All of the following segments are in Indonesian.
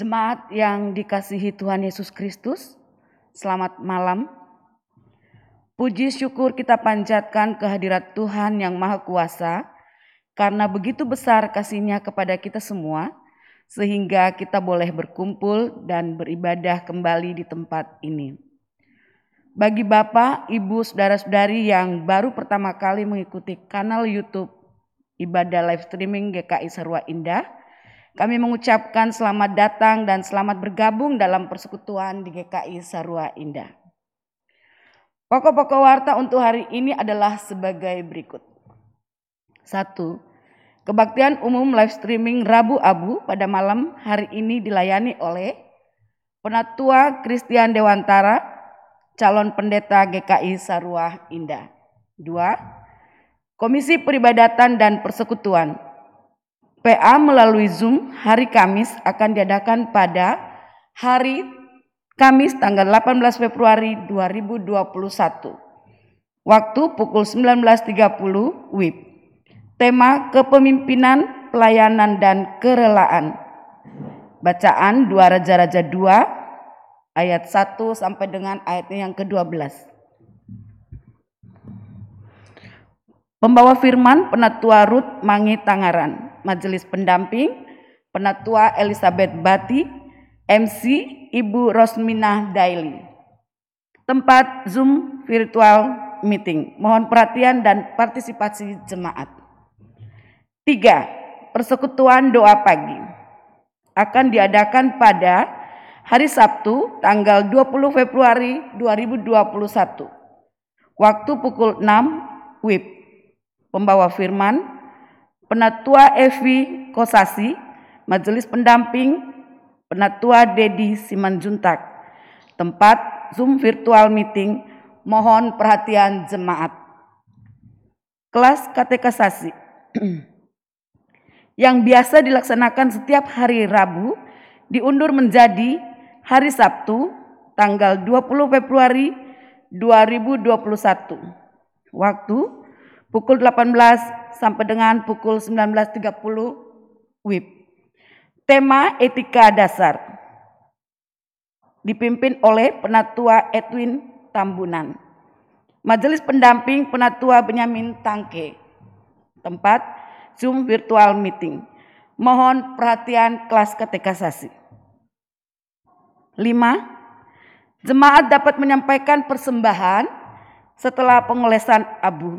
Jemaat yang dikasihi Tuhan Yesus Kristus, selamat malam. Puji syukur kita panjatkan kehadirat Tuhan yang Maha Kuasa, karena begitu besar kasihnya kepada kita semua, sehingga kita boleh berkumpul dan beribadah kembali di tempat ini. Bagi Bapak, Ibu, Saudara-saudari yang baru pertama kali mengikuti kanal YouTube Ibadah Live Streaming GKI Sarwa Indah, kami mengucapkan selamat datang dan selamat bergabung dalam persekutuan di GKI Sarwa Indah. Pokok-pokok warta untuk hari ini adalah sebagai berikut. Satu, kebaktian umum live streaming Rabu Abu pada malam hari ini dilayani oleh Penatua Christian Dewantara, calon pendeta GKI Sarwa Indah. Dua, Komisi Peribadatan dan Persekutuan PA melalui Zoom hari Kamis akan diadakan pada hari Kamis tanggal 18 Februari 2021. Waktu pukul 19.30 WIB. Tema kepemimpinan, pelayanan, dan kerelaan. Bacaan 2 Raja-Raja 2 ayat 1 sampai dengan ayatnya yang ke-12. Pembawa firman Penatua Ruth Mangi Tangaran, Majelis Pendamping Penatua Elizabeth Bati, MC Ibu Rosmina Daily. Tempat Zoom virtual meeting. Mohon perhatian dan partisipasi jemaat. Tiga, persekutuan doa pagi akan diadakan pada hari Sabtu tanggal 20 Februari 2021. Waktu pukul 6 WIB. Pembawa firman Penatua Evi Kosasi, Majelis Pendamping Penatua Dedi Simanjuntak. Tempat Zoom virtual meeting, mohon perhatian jemaat. Kelas katekasasi yang biasa dilaksanakan setiap hari Rabu diundur menjadi hari Sabtu tanggal 20 Februari 2021. Waktu pukul 18 sampai dengan pukul 19.30 WIB. Tema etika dasar dipimpin oleh Penatua Edwin Tambunan. Majelis pendamping Penatua Benyamin Tangke. Tempat Zoom virtual meeting. Mohon perhatian kelas katekasasi. 5. Jemaat dapat menyampaikan persembahan setelah pengolesan abu.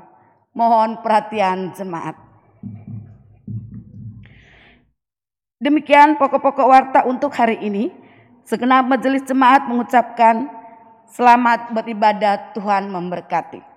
Mohon perhatian jemaat. Demikian pokok-pokok warta untuk hari ini. Segenap majelis jemaat mengucapkan selamat beribadah Tuhan memberkati.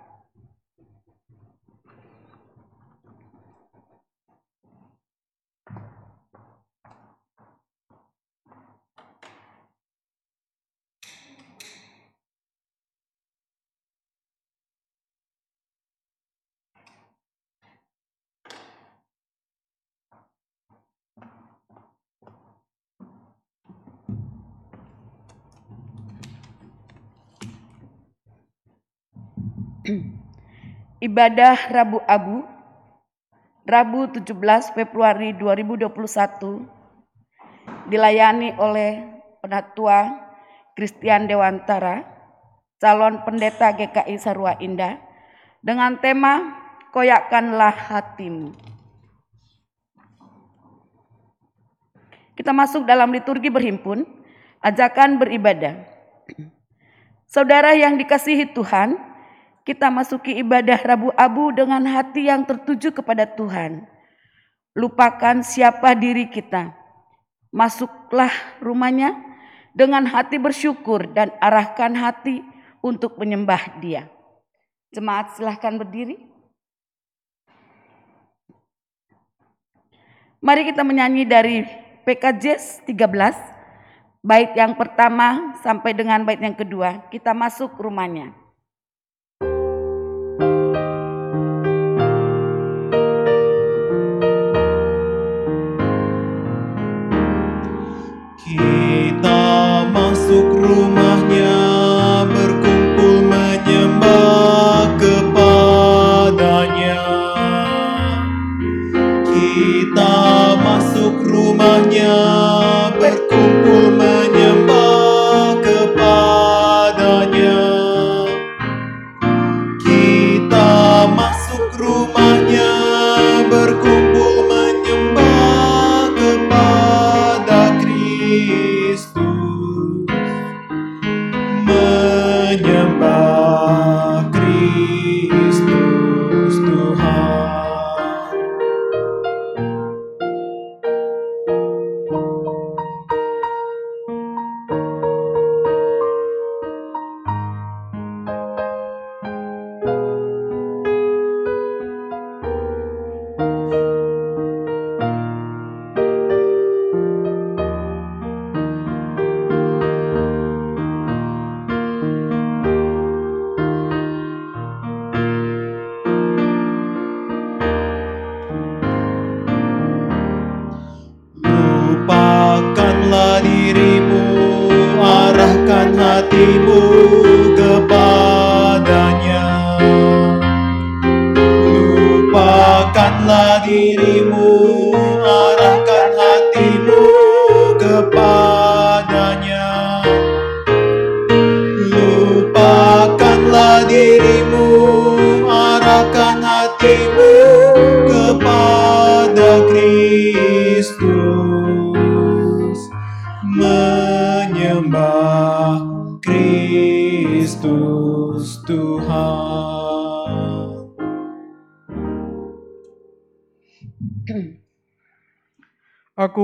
Ibadah Rabu Abu Rabu 17 Februari 2021 dilayani oleh Penatua Christian Dewantara, calon pendeta GKI Sarua Indah dengan tema Koyakkanlah hatimu. Kita masuk dalam liturgi berhimpun, ajakan beribadah. Saudara yang dikasihi Tuhan, kita masuki ibadah Rabu Abu dengan hati yang tertuju kepada Tuhan. Lupakan siapa diri kita. Masuklah rumahnya dengan hati bersyukur dan arahkan hati untuk menyembah dia. Jemaat silahkan berdiri. Mari kita menyanyi dari PKJ 13, bait yang pertama sampai dengan bait yang kedua. Kita masuk rumahnya.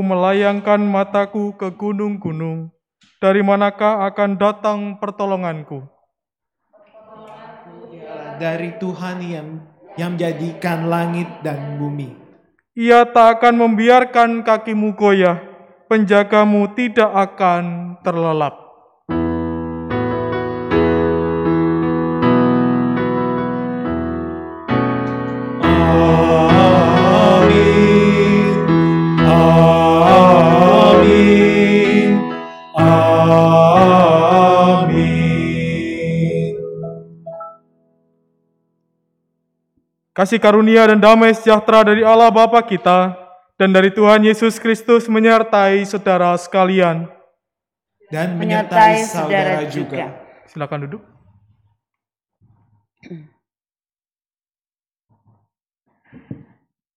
Aku melayangkan mataku ke gunung-gunung. Dari manakah akan datang pertolonganku? Dari Tuhan yang yang menjadikan langit dan bumi. Ia tak akan membiarkan kakimu goyah, penjagamu tidak akan terlelap. Kasih karunia dan damai sejahtera dari Allah Bapa kita dan dari Tuhan Yesus Kristus menyertai saudara sekalian. Dan menyertai saudara juga. Silakan duduk.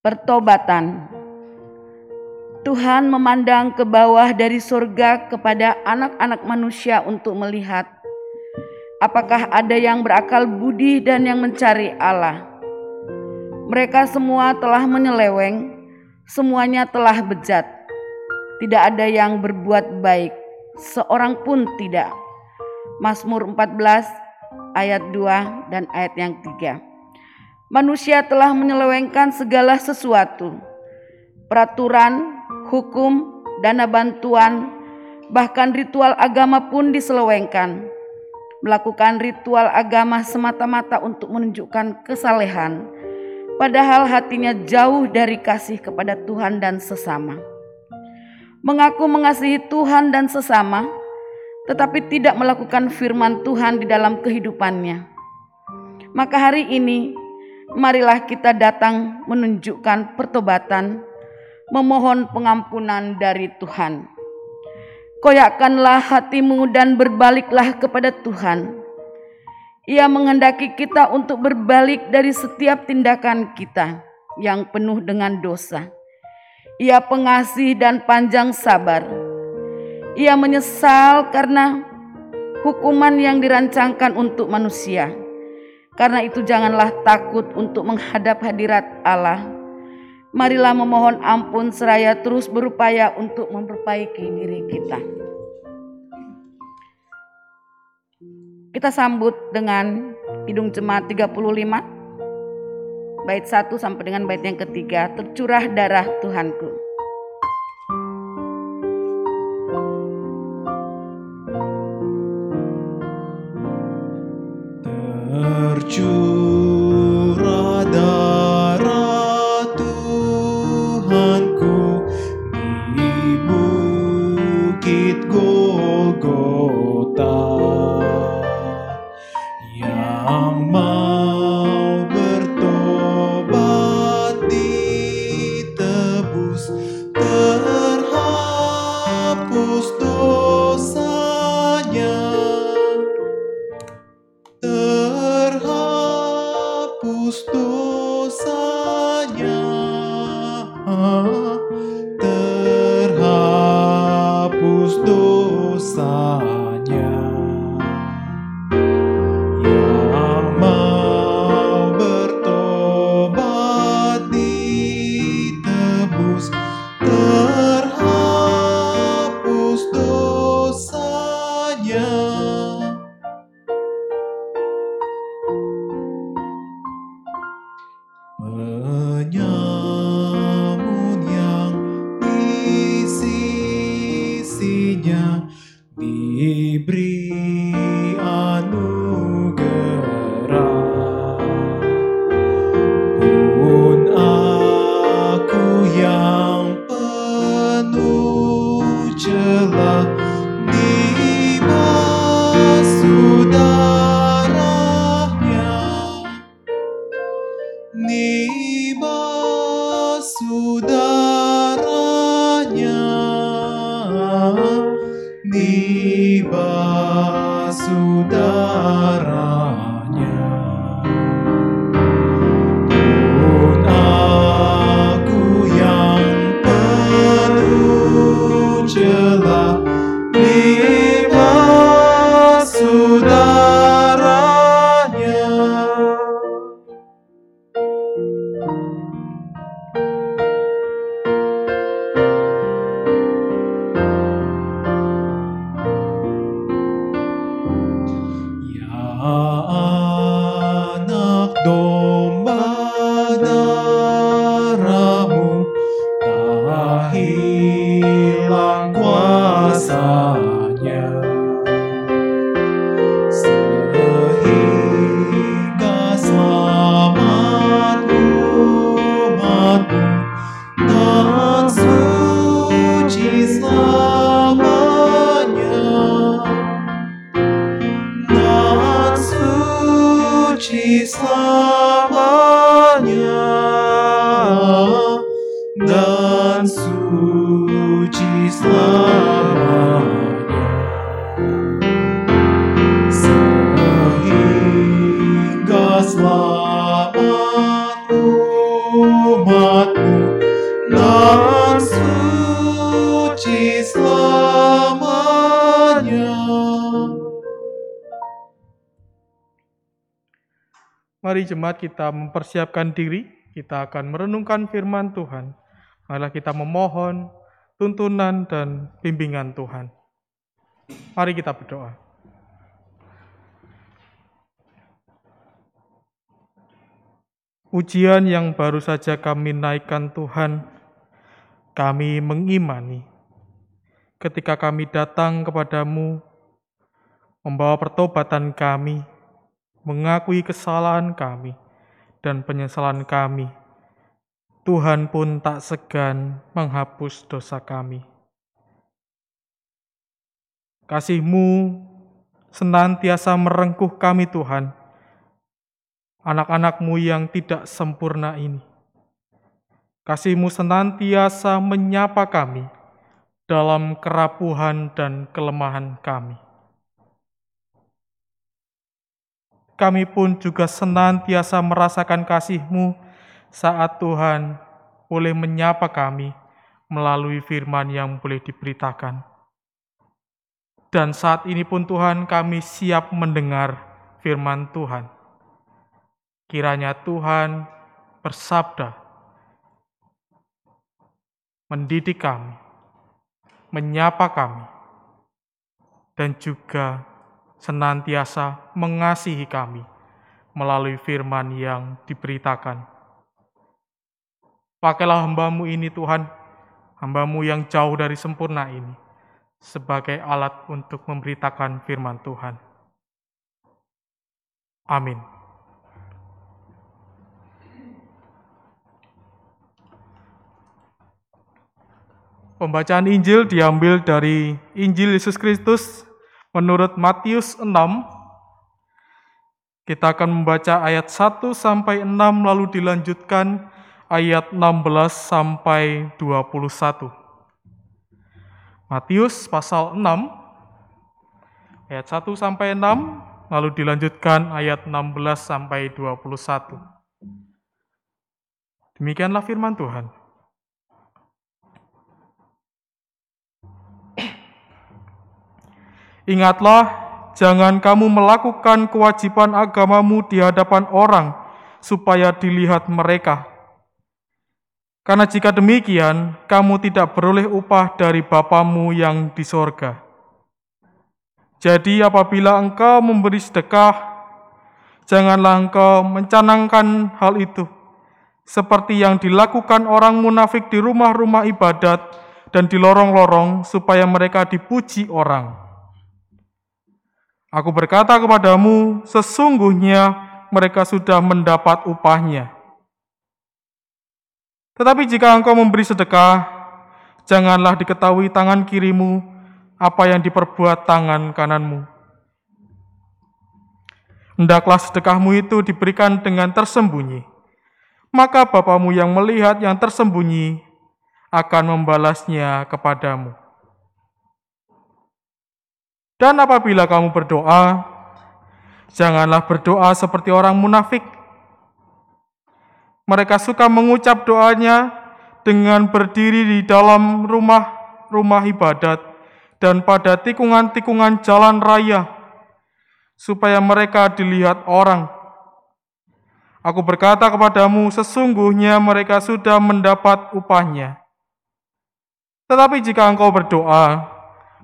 Pertobatan Tuhan memandang ke bawah dari surga kepada anak-anak manusia untuk melihat Apakah ada yang berakal budi dan yang mencari Allah? Mereka semua telah menyeleweng, semuanya telah bejat. Tidak ada yang berbuat baik, seorang pun tidak. Mazmur 14 ayat 2 dan ayat yang 3. Manusia telah menyelewengkan segala sesuatu. Peraturan, hukum, dana bantuan, bahkan ritual agama pun diselewengkan melakukan ritual agama semata-mata untuk menunjukkan kesalehan, padahal hatinya jauh dari kasih kepada Tuhan dan sesama. Mengaku mengasihi Tuhan dan sesama, tetapi tidak melakukan firman Tuhan di dalam kehidupannya. Maka hari ini, marilah kita datang menunjukkan pertobatan, memohon pengampunan dari Tuhan. Koyakkanlah hatimu dan berbaliklah kepada Tuhan. Ia menghendaki kita untuk berbalik dari setiap tindakan kita yang penuh dengan dosa. Ia pengasih dan panjang sabar. Ia menyesal karena hukuman yang dirancangkan untuk manusia. Karena itu janganlah takut untuk menghadap hadirat Allah. Marilah memohon ampun seraya terus berupaya untuk memperbaiki diri kita. Kita sambut dengan Kidung Jemaat 35 bait 1 sampai dengan bait yang ketiga tercurah darah Tuhanku. Tercurah penuh celah jemaat kita mempersiapkan diri, kita akan merenungkan firman Tuhan. Marilah kita memohon tuntunan dan bimbingan Tuhan. Mari kita berdoa. Ujian yang baru saja kami naikkan Tuhan, kami mengimani. Ketika kami datang kepadamu, membawa pertobatan kami, mengakui kesalahan kami dan penyesalan kami, Tuhan pun tak segan menghapus dosa kami. Kasihmu senantiasa merengkuh kami Tuhan, anak-anakmu yang tidak sempurna ini. Kasihmu senantiasa menyapa kami dalam kerapuhan dan kelemahan kami. Kami pun juga senantiasa merasakan kasihmu saat Tuhan boleh menyapa kami melalui firman yang boleh diberitakan. Dan saat ini pun Tuhan kami siap mendengar firman Tuhan. Kiranya Tuhan bersabda, mendidik kami, menyapa kami, dan juga senantiasa mengasihi kami melalui firman yang diberitakan. Pakailah hambamu ini Tuhan, hambamu yang jauh dari sempurna ini, sebagai alat untuk memberitakan firman Tuhan. Amin. Pembacaan Injil diambil dari Injil Yesus Kristus menurut Matius 6. Kita akan membaca ayat 1 sampai 6 lalu dilanjutkan ayat 16 sampai 21. Matius pasal 6 ayat 1 sampai 6 lalu dilanjutkan ayat 16 sampai 21. Demikianlah firman Tuhan. Ingatlah, jangan kamu melakukan kewajiban agamamu di hadapan orang, supaya dilihat mereka. Karena jika demikian, kamu tidak beroleh upah dari Bapamu yang di sorga. Jadi apabila engkau memberi sedekah, janganlah engkau mencanangkan hal itu, seperti yang dilakukan orang munafik di rumah-rumah ibadat dan di lorong-lorong, supaya mereka dipuji orang. Aku berkata kepadamu, sesungguhnya mereka sudah mendapat upahnya. Tetapi jika engkau memberi sedekah, janganlah diketahui tangan kirimu apa yang diperbuat tangan kananmu. Hendaklah sedekahmu itu diberikan dengan tersembunyi, maka Bapamu yang melihat yang tersembunyi akan membalasnya kepadamu. Dan apabila kamu berdoa, janganlah berdoa seperti orang munafik. Mereka suka mengucap doanya dengan berdiri di dalam rumah-rumah ibadat dan pada tikungan-tikungan jalan raya, supaya mereka dilihat orang. Aku berkata kepadamu, sesungguhnya mereka sudah mendapat upahnya. Tetapi jika engkau berdoa,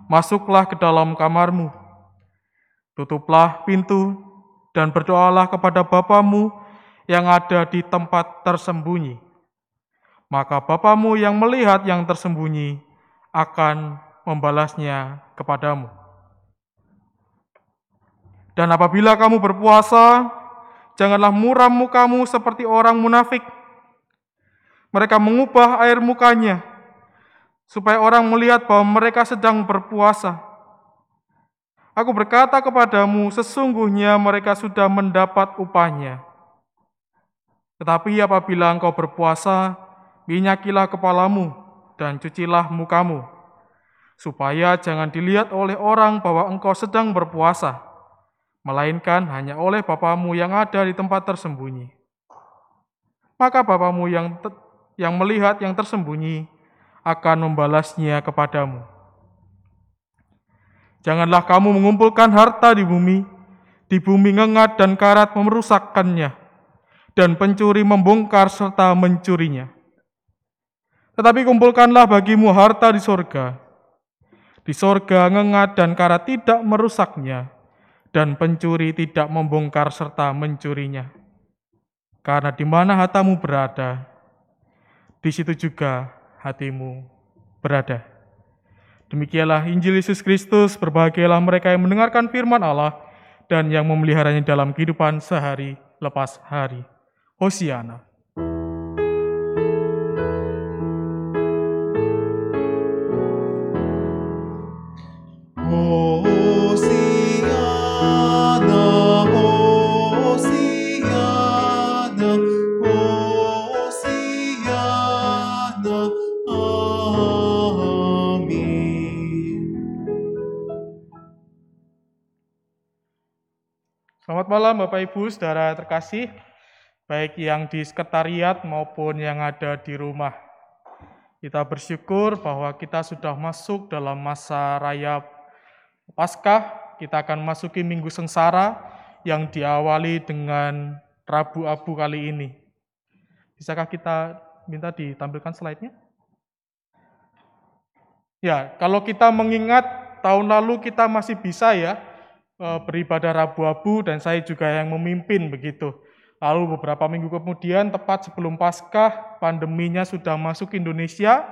masuklah ke dalam kamarmu, tutuplah pintu, dan berdoalah kepada Bapamu yang ada di tempat tersembunyi. Maka Bapamu yang melihat yang tersembunyi akan membalasnya kepadamu. Dan apabila kamu berpuasa, janganlah muram mukamu seperti orang munafik. Mereka mengubah air mukanya supaya orang melihat bahwa mereka sedang berpuasa. Aku berkata kepadamu, sesungguhnya mereka sudah mendapat upahnya. Tetapi apabila engkau berpuasa, minyakilah kepalamu dan cucilah mukamu, supaya jangan dilihat oleh orang bahwa engkau sedang berpuasa, melainkan hanya oleh Bapamu yang ada di tempat tersembunyi. Maka Bapamu yang yang melihat yang tersembunyi akan membalasnya kepadamu. Janganlah kamu mengumpulkan harta di bumi, di bumi ngengat dan karat memerusakkannya, dan pencuri membongkar serta mencurinya. Tetapi kumpulkanlah bagimu harta di sorga. Di sorga ngengat dan kara tidak merusaknya, dan pencuri tidak membongkar serta mencurinya. Karena di mana hatamu berada, di situ juga hatimu berada. Demikianlah Injil Yesus Kristus, berbahagialah mereka yang mendengarkan firman Allah dan yang memeliharanya dalam kehidupan sehari lepas hari. Hosiana. Hosiana, Selamat malam Bapak Ibu, saudara terkasih, baik yang di sekretariat maupun yang ada di rumah. Kita bersyukur bahwa kita sudah masuk dalam masa raya Paskah, kita akan masuki Minggu Sengsara yang diawali dengan Rabu Abu kali ini. Bisakah kita minta ditampilkan slide-nya? Ya, kalau kita mengingat tahun lalu kita masih bisa ya beribadah Rabu Abu dan saya juga yang memimpin begitu. Lalu beberapa minggu kemudian tepat sebelum Paskah pandeminya sudah masuk Indonesia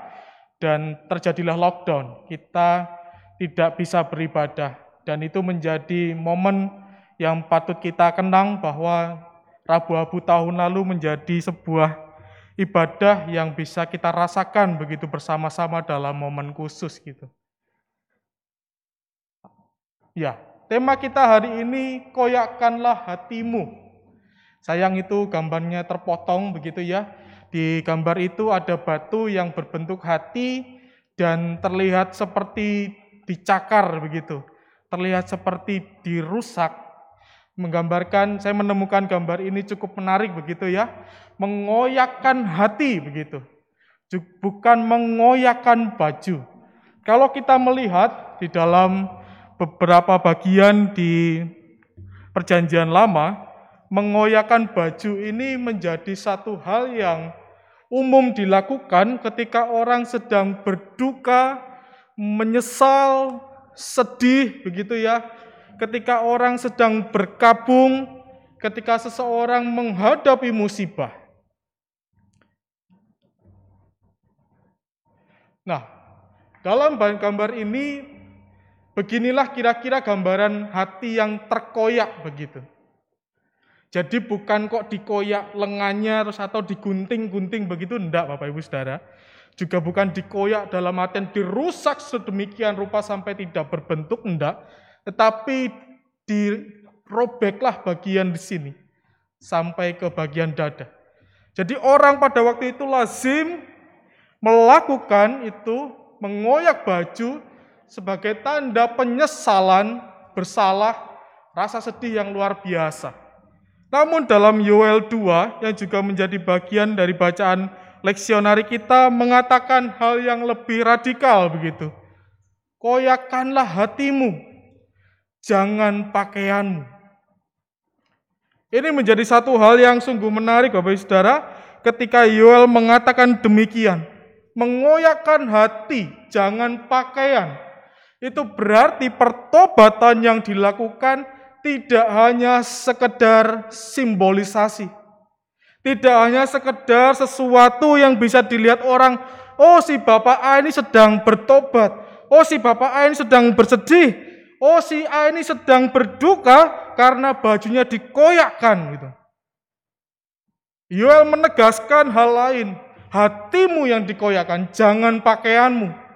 dan terjadilah lockdown. Kita tidak bisa beribadah dan itu menjadi momen yang patut kita kenang bahwa Rabu Abu tahun lalu menjadi sebuah ibadah yang bisa kita rasakan begitu bersama-sama dalam momen khusus gitu. Ya, tema kita hari ini koyakkanlah hatimu. Sayang itu gambarnya terpotong begitu ya. Di gambar itu ada batu yang berbentuk hati dan terlihat seperti dicakar begitu. Terlihat seperti dirusak. Menggambarkan, saya menemukan gambar ini cukup menarik begitu ya. Mengoyakkan hati begitu. Bukan mengoyakkan baju. Kalau kita melihat di dalam beberapa bagian di perjanjian lama, mengoyakkan baju ini menjadi satu hal yang umum dilakukan ketika orang sedang berduka, menyesal, sedih, begitu ya. Ketika orang sedang berkabung, ketika seseorang menghadapi musibah. Nah, dalam gambar ini, beginilah kira-kira gambaran hati yang terkoyak begitu. Jadi bukan kok dikoyak lengannya terus atau digunting-gunting begitu, enggak Bapak Ibu Saudara juga bukan dikoyak dalam artian dirusak sedemikian rupa sampai tidak berbentuk, enggak. Tetapi dirobeklah bagian di sini sampai ke bagian dada. Jadi orang pada waktu itu lazim melakukan itu, mengoyak baju sebagai tanda penyesalan, bersalah, rasa sedih yang luar biasa. Namun dalam Yoel 2 yang juga menjadi bagian dari bacaan leksionari kita mengatakan hal yang lebih radikal begitu. Koyakanlah hatimu, jangan pakaianmu. Ini menjadi satu hal yang sungguh menarik Bapak Ibu Saudara ketika Yoel mengatakan demikian. Mengoyakkan hati, jangan pakaian. Itu berarti pertobatan yang dilakukan tidak hanya sekedar simbolisasi tidak hanya sekedar sesuatu yang bisa dilihat orang, oh si Bapak A ini sedang bertobat, oh si Bapak A ini sedang bersedih, oh si A ini sedang berduka karena bajunya dikoyakkan gitu. Yoel menegaskan hal lain, hatimu yang dikoyakkan, jangan pakaianmu.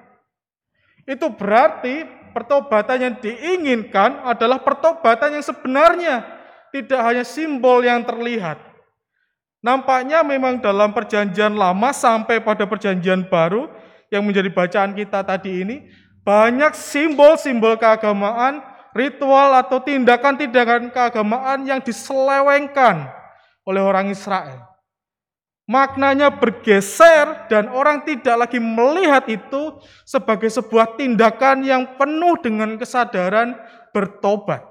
Itu berarti pertobatan yang diinginkan adalah pertobatan yang sebenarnya, tidak hanya simbol yang terlihat. Nampaknya memang dalam perjanjian lama sampai pada perjanjian baru yang menjadi bacaan kita tadi ini, banyak simbol-simbol keagamaan, ritual atau tindakan-tindakan keagamaan yang diselewengkan oleh orang Israel. Maknanya bergeser dan orang tidak lagi melihat itu sebagai sebuah tindakan yang penuh dengan kesadaran bertobat.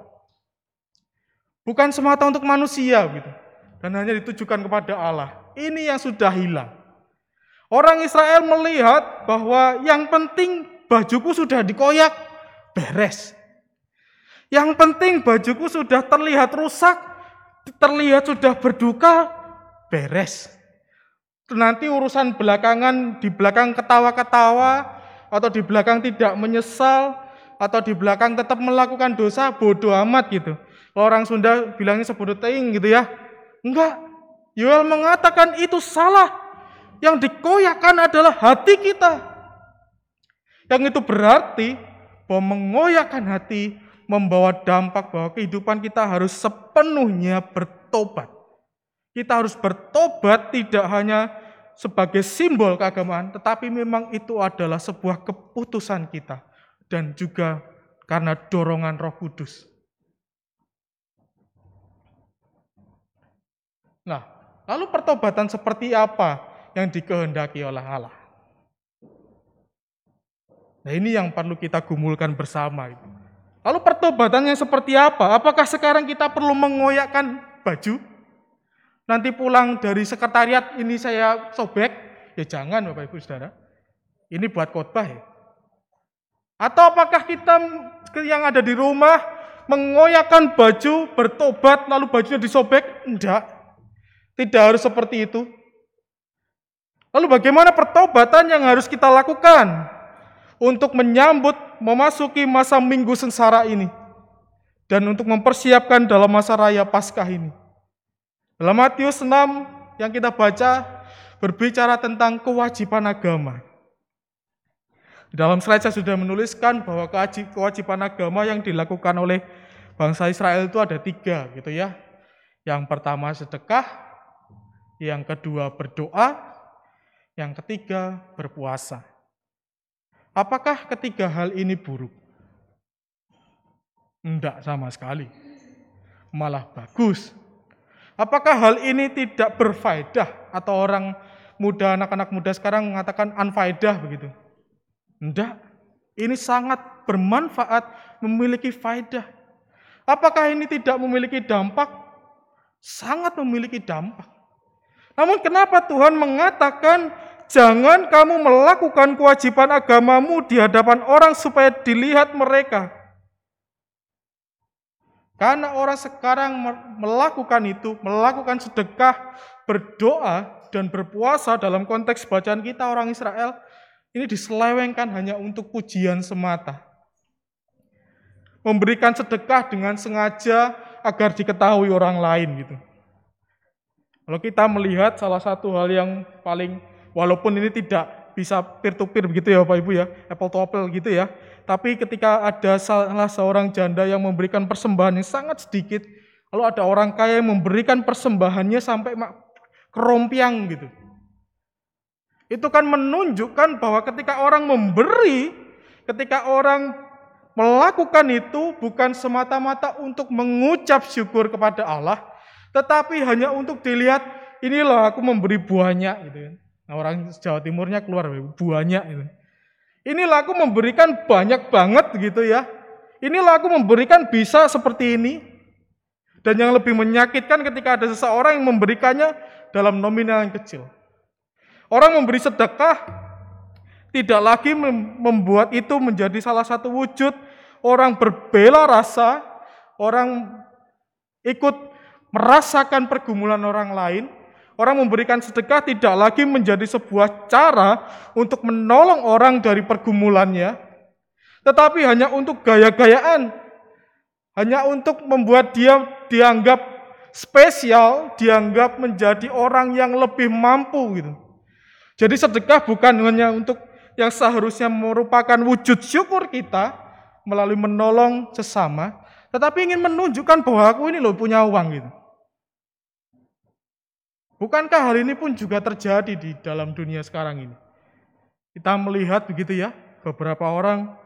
Bukan semata untuk manusia gitu dan hanya ditujukan kepada Allah. Ini yang sudah hilang. Orang Israel melihat bahwa yang penting bajuku sudah dikoyak, beres. Yang penting bajuku sudah terlihat rusak, terlihat sudah berduka, beres. Nanti urusan belakangan di belakang ketawa-ketawa atau di belakang tidak menyesal atau di belakang tetap melakukan dosa bodoh amat gitu. Orang Sunda bilangnya sebodoh teing gitu ya. Enggak. Yoel mengatakan itu salah. Yang dikoyakkan adalah hati kita. Yang itu berarti bahwa mengoyakkan hati membawa dampak bahwa kehidupan kita harus sepenuhnya bertobat. Kita harus bertobat tidak hanya sebagai simbol keagamaan, tetapi memang itu adalah sebuah keputusan kita dan juga karena dorongan Roh Kudus. Nah, lalu pertobatan seperti apa yang dikehendaki oleh Allah? Nah, ini yang perlu kita gumulkan bersama. Lalu pertobatannya seperti apa? Apakah sekarang kita perlu mengoyakkan baju? Nanti pulang dari sekretariat ini saya sobek? Ya jangan Bapak Ibu Saudara. Ini buat khotbah ya. Atau apakah kita yang ada di rumah mengoyakkan baju, bertobat, lalu bajunya disobek? Enggak. Tidak harus seperti itu. Lalu bagaimana pertobatan yang harus kita lakukan untuk menyambut memasuki masa minggu sengsara ini dan untuk mempersiapkan dalam masa raya Paskah ini? Dalam Matius 6 yang kita baca berbicara tentang kewajiban agama. Dalam slide saya sudah menuliskan bahwa kewajiban agama yang dilakukan oleh bangsa Israel itu ada tiga gitu ya. Yang pertama sedekah, yang kedua berdoa, yang ketiga berpuasa. Apakah ketiga hal ini buruk? Tidak sama sekali. Malah bagus. Apakah hal ini tidak berfaedah atau orang muda, anak-anak muda sekarang mengatakan unfaedah begitu? Tidak. Ini sangat bermanfaat, memiliki faedah. Apakah ini tidak memiliki dampak? Sangat memiliki dampak. Namun kenapa Tuhan mengatakan jangan kamu melakukan kewajiban agamamu di hadapan orang supaya dilihat mereka? Karena orang sekarang melakukan itu, melakukan sedekah, berdoa, dan berpuasa dalam konteks bacaan kita orang Israel, ini diselewengkan hanya untuk pujian semata. Memberikan sedekah dengan sengaja agar diketahui orang lain gitu. Kalau kita melihat salah satu hal yang paling, walaupun ini tidak bisa peer to peer begitu ya Bapak Ibu ya, apple to apple gitu ya, tapi ketika ada salah seorang janda yang memberikan persembahan yang sangat sedikit, lalu ada orang kaya yang memberikan persembahannya sampai kerompiang gitu. Itu kan menunjukkan bahwa ketika orang memberi, ketika orang melakukan itu bukan semata-mata untuk mengucap syukur kepada Allah, tetapi hanya untuk dilihat inilah aku memberi buahnya gitu kan. Nah, orang Jawa Timurnya keluar buahnya gitu. Inilah aku memberikan banyak banget gitu ya. Inilah aku memberikan bisa seperti ini. Dan yang lebih menyakitkan ketika ada seseorang yang memberikannya dalam nominal yang kecil. Orang memberi sedekah tidak lagi membuat itu menjadi salah satu wujud orang berbela rasa, orang ikut merasakan pergumulan orang lain, Orang memberikan sedekah tidak lagi menjadi sebuah cara untuk menolong orang dari pergumulannya, tetapi hanya untuk gaya-gayaan, hanya untuk membuat dia dianggap spesial, dianggap menjadi orang yang lebih mampu gitu. Jadi sedekah bukan hanya untuk yang seharusnya merupakan wujud syukur kita melalui menolong sesama, tetapi ingin menunjukkan bahwa aku ini loh punya uang gitu. Bukankah hal ini pun juga terjadi di dalam dunia sekarang ini? Kita melihat begitu ya, beberapa orang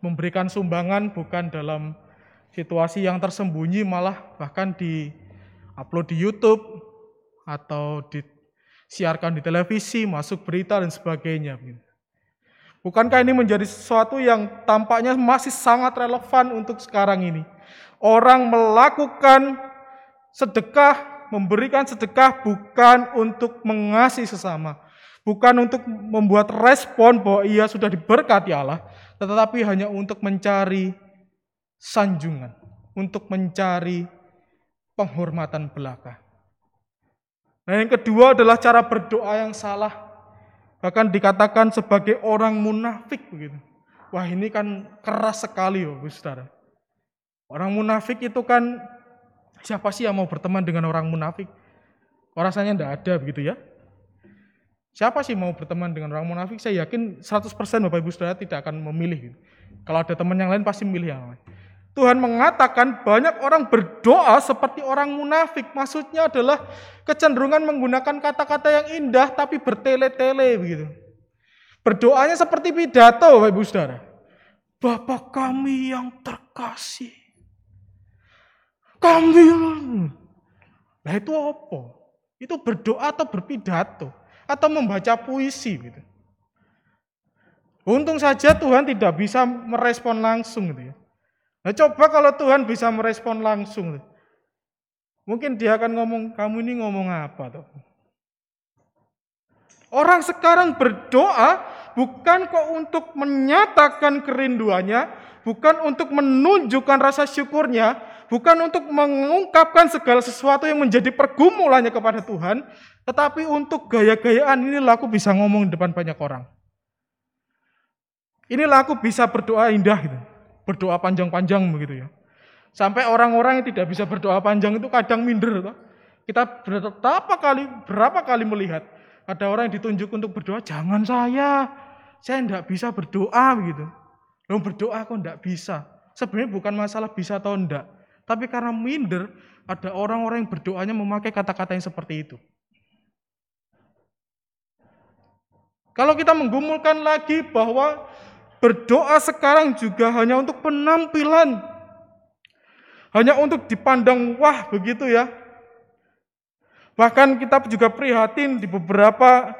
memberikan sumbangan bukan dalam situasi yang tersembunyi, malah bahkan di upload di YouTube atau disiarkan di televisi, masuk berita dan sebagainya. Bukankah ini menjadi sesuatu yang tampaknya masih sangat relevan untuk sekarang ini? Orang melakukan sedekah memberikan sedekah bukan untuk mengasihi sesama, bukan untuk membuat respon bahwa ia sudah diberkati Allah, tetapi hanya untuk mencari sanjungan, untuk mencari penghormatan belaka. Nah, yang kedua adalah cara berdoa yang salah. Bahkan dikatakan sebagai orang munafik begitu. Wah, ini kan keras sekali, oh, Saudara. Orang munafik itu kan siapa sih yang mau berteman dengan orang munafik? Kok rasanya enggak ada begitu ya? Siapa sih mau berteman dengan orang munafik? Saya yakin 100% Bapak Ibu Saudara tidak akan memilih. Gitu. Kalau ada teman yang lain pasti memilih yang lain. Tuhan mengatakan banyak orang berdoa seperti orang munafik. Maksudnya adalah kecenderungan menggunakan kata-kata yang indah tapi bertele-tele begitu. Berdoanya seperti pidato Bapak Ibu Saudara. Bapak kami yang terkasih. Kami. Nah itu apa? Itu berdoa atau berpidato atau membaca puisi gitu. Untung saja Tuhan tidak bisa merespon langsung gitu ya. Nah coba kalau Tuhan bisa merespon langsung. Mungkin dia akan ngomong, kamu ini ngomong apa tuh? Orang sekarang berdoa bukan kok untuk menyatakan kerinduannya, bukan untuk menunjukkan rasa syukurnya, bukan untuk mengungkapkan segala sesuatu yang menjadi pergumulannya kepada Tuhan, tetapi untuk gaya-gayaan inilah aku bisa ngomong di depan banyak orang. Inilah aku bisa berdoa indah gitu berdoa panjang-panjang begitu ya. Sampai orang-orang yang tidak bisa berdoa panjang itu kadang minder. Toh. Kita berapa kali berapa kali melihat ada orang yang ditunjuk untuk berdoa, jangan saya, saya tidak bisa berdoa begitu. Lalu berdoa kok tidak bisa. Sebenarnya bukan masalah bisa atau enggak, tapi karena minder ada orang-orang yang berdoanya memakai kata-kata yang seperti itu. Kalau kita menggumulkan lagi bahwa Berdoa sekarang juga hanya untuk penampilan. Hanya untuk dipandang wah begitu ya. Bahkan kita juga prihatin di beberapa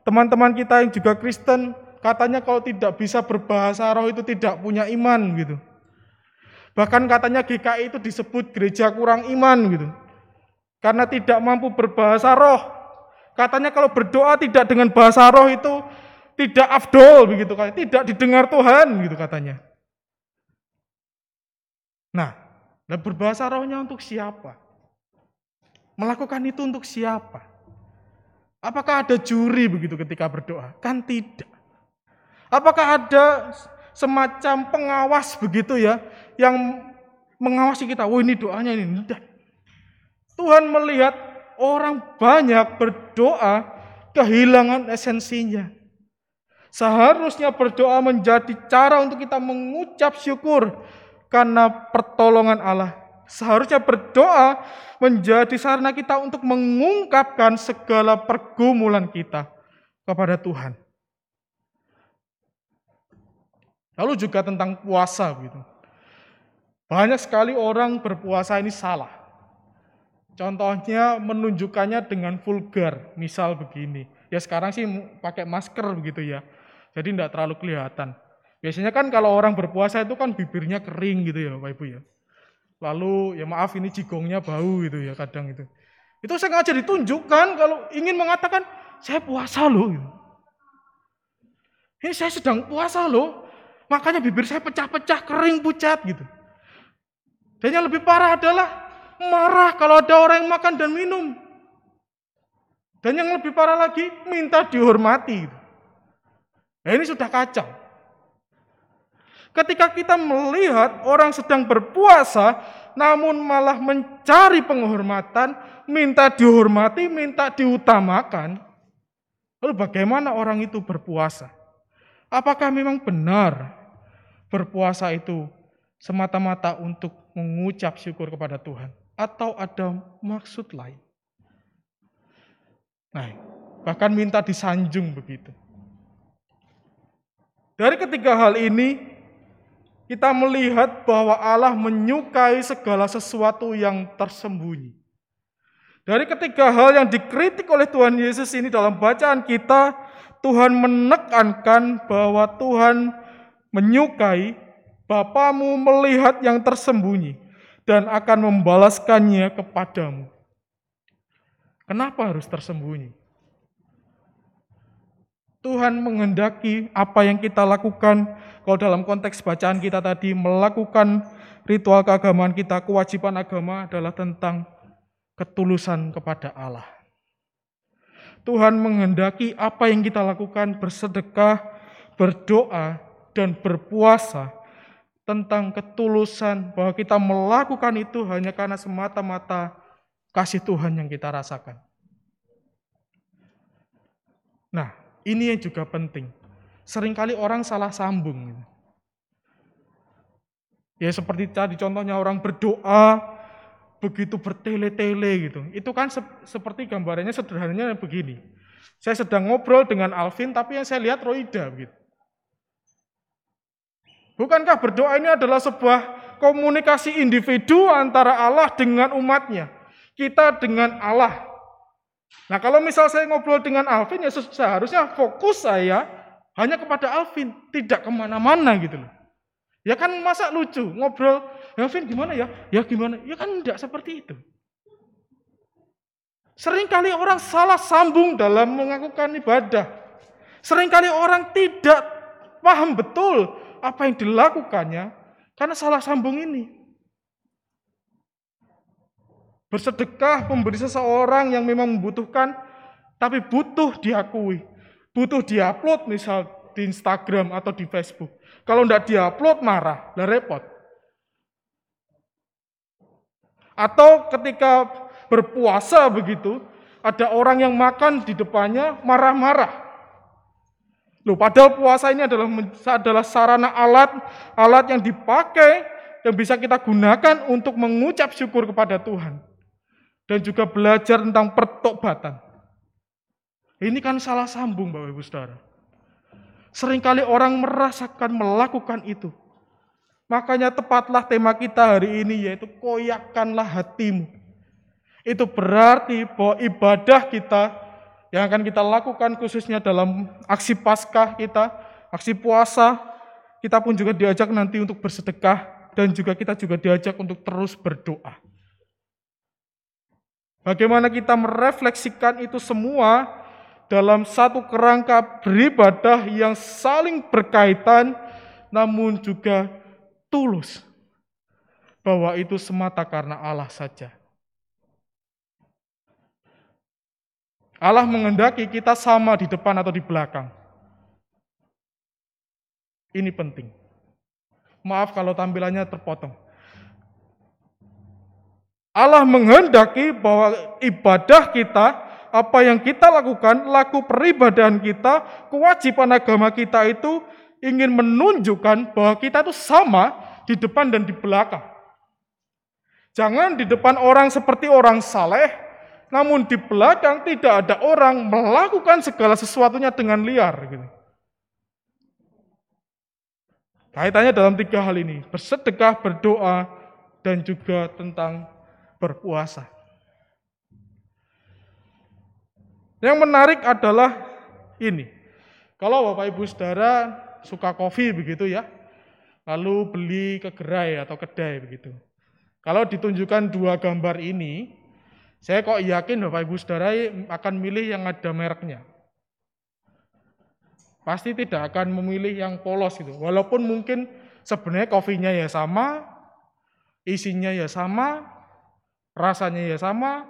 teman-teman kita yang juga Kristen, katanya kalau tidak bisa berbahasa roh itu tidak punya iman gitu. Bahkan katanya GKI itu disebut gereja kurang iman gitu. Karena tidak mampu berbahasa roh. Katanya kalau berdoa tidak dengan bahasa roh itu tidak afdol begitu kan, tidak didengar Tuhan gitu katanya. Nah, dan berbahasa rohnya untuk siapa? Melakukan itu untuk siapa? Apakah ada juri begitu ketika berdoa? Kan tidak. Apakah ada semacam pengawas begitu ya yang mengawasi kita? Oh ini doanya ini. Tuhan melihat orang banyak berdoa kehilangan esensinya. Seharusnya berdoa menjadi cara untuk kita mengucap syukur karena pertolongan Allah. Seharusnya berdoa menjadi sarana kita untuk mengungkapkan segala pergumulan kita kepada Tuhan. Lalu juga tentang puasa gitu. Banyak sekali orang berpuasa ini salah. Contohnya menunjukkannya dengan vulgar, misal begini. Ya sekarang sih pakai masker begitu ya. Jadi tidak terlalu kelihatan. Biasanya kan kalau orang berpuasa itu kan bibirnya kering gitu ya Bapak Ibu ya. Lalu ya maaf ini jigongnya bau gitu ya kadang itu. Itu sengaja ditunjukkan kalau ingin mengatakan saya puasa loh. Ini saya sedang puasa loh. Makanya bibir saya pecah-pecah, kering, pucat gitu. Dan yang lebih parah adalah marah kalau ada orang yang makan dan minum. Dan yang lebih parah lagi, minta dihormati. Nah, ini sudah kacau. Ketika kita melihat orang sedang berpuasa, namun malah mencari penghormatan, minta dihormati, minta diutamakan. Lalu bagaimana orang itu berpuasa? Apakah memang benar berpuasa itu semata-mata untuk mengucap syukur kepada Tuhan? Atau ada maksud lain? Nah, bahkan minta disanjung begitu. Dari ketiga hal ini, kita melihat bahwa Allah menyukai segala sesuatu yang tersembunyi. Dari ketiga hal yang dikritik oleh Tuhan Yesus ini dalam bacaan kita, Tuhan menekankan bahwa Tuhan menyukai Bapamu melihat yang tersembunyi dan akan membalaskannya kepadamu. Kenapa harus tersembunyi? Tuhan menghendaki apa yang kita lakukan, kalau dalam konteks bacaan kita tadi, melakukan ritual keagamaan kita, kewajiban agama adalah tentang ketulusan kepada Allah. Tuhan menghendaki apa yang kita lakukan, bersedekah, berdoa, dan berpuasa tentang ketulusan bahwa kita melakukan itu hanya karena semata-mata kasih Tuhan yang kita rasakan. Nah, ini yang juga penting. Seringkali orang salah sambung. Ya seperti tadi contohnya orang berdoa, begitu bertele-tele gitu. Itu kan se seperti gambarannya sederhananya begini. Saya sedang ngobrol dengan Alvin, tapi yang saya lihat Roida gitu. Bukankah berdoa ini adalah sebuah komunikasi individu antara Allah dengan umatnya? Kita dengan Allah. Nah kalau misal saya ngobrol dengan Alvin, ya seharusnya fokus saya hanya kepada Alvin, tidak ke mana-mana gitu loh. Ya kan masa lucu, ngobrol, ya Alvin gimana ya? Ya gimana? Ya kan tidak seperti itu. Seringkali orang salah sambung dalam melakukan ibadah. Seringkali orang tidak paham betul apa yang dilakukannya karena salah sambung ini. Bersedekah memberi seseorang yang memang membutuhkan, tapi butuh diakui. Butuh diupload misal di Instagram atau di Facebook. Kalau tidak diupload marah, lah repot. Atau ketika berpuasa begitu, ada orang yang makan di depannya marah-marah. Loh, padahal puasa ini adalah adalah sarana alat alat yang dipakai yang bisa kita gunakan untuk mengucap syukur kepada Tuhan dan juga belajar tentang pertobatan. Ini kan salah sambung Bapak Ibu Saudara. Seringkali orang merasakan melakukan itu. Makanya tepatlah tema kita hari ini yaitu koyakkanlah hatimu. Itu berarti bahwa ibadah kita yang akan kita lakukan khususnya dalam aksi Paskah kita, aksi puasa, kita pun juga diajak nanti untuk bersedekah dan juga kita juga diajak untuk terus berdoa. Bagaimana kita merefleksikan itu semua dalam satu kerangka beribadah yang saling berkaitan namun juga tulus. Bahwa itu semata karena Allah saja. Allah mengendaki kita sama di depan atau di belakang. Ini penting. Maaf kalau tampilannya terpotong. Allah menghendaki bahwa ibadah kita, apa yang kita lakukan, laku peribadahan kita, kewajiban agama kita itu ingin menunjukkan bahwa kita itu sama di depan dan di belakang. Jangan di depan orang seperti orang saleh, namun di belakang tidak ada orang melakukan segala sesuatunya dengan liar. Gitu. Kaitannya dalam tiga hal ini, bersedekah, berdoa, dan juga tentang berpuasa. Yang menarik adalah ini. Kalau Bapak Ibu Saudara suka kopi begitu ya, lalu beli ke gerai atau kedai begitu. Kalau ditunjukkan dua gambar ini, saya kok yakin Bapak Ibu Saudara akan milih yang ada mereknya. Pasti tidak akan memilih yang polos gitu. Walaupun mungkin sebenarnya kopinya ya sama, isinya ya sama, rasanya ya sama,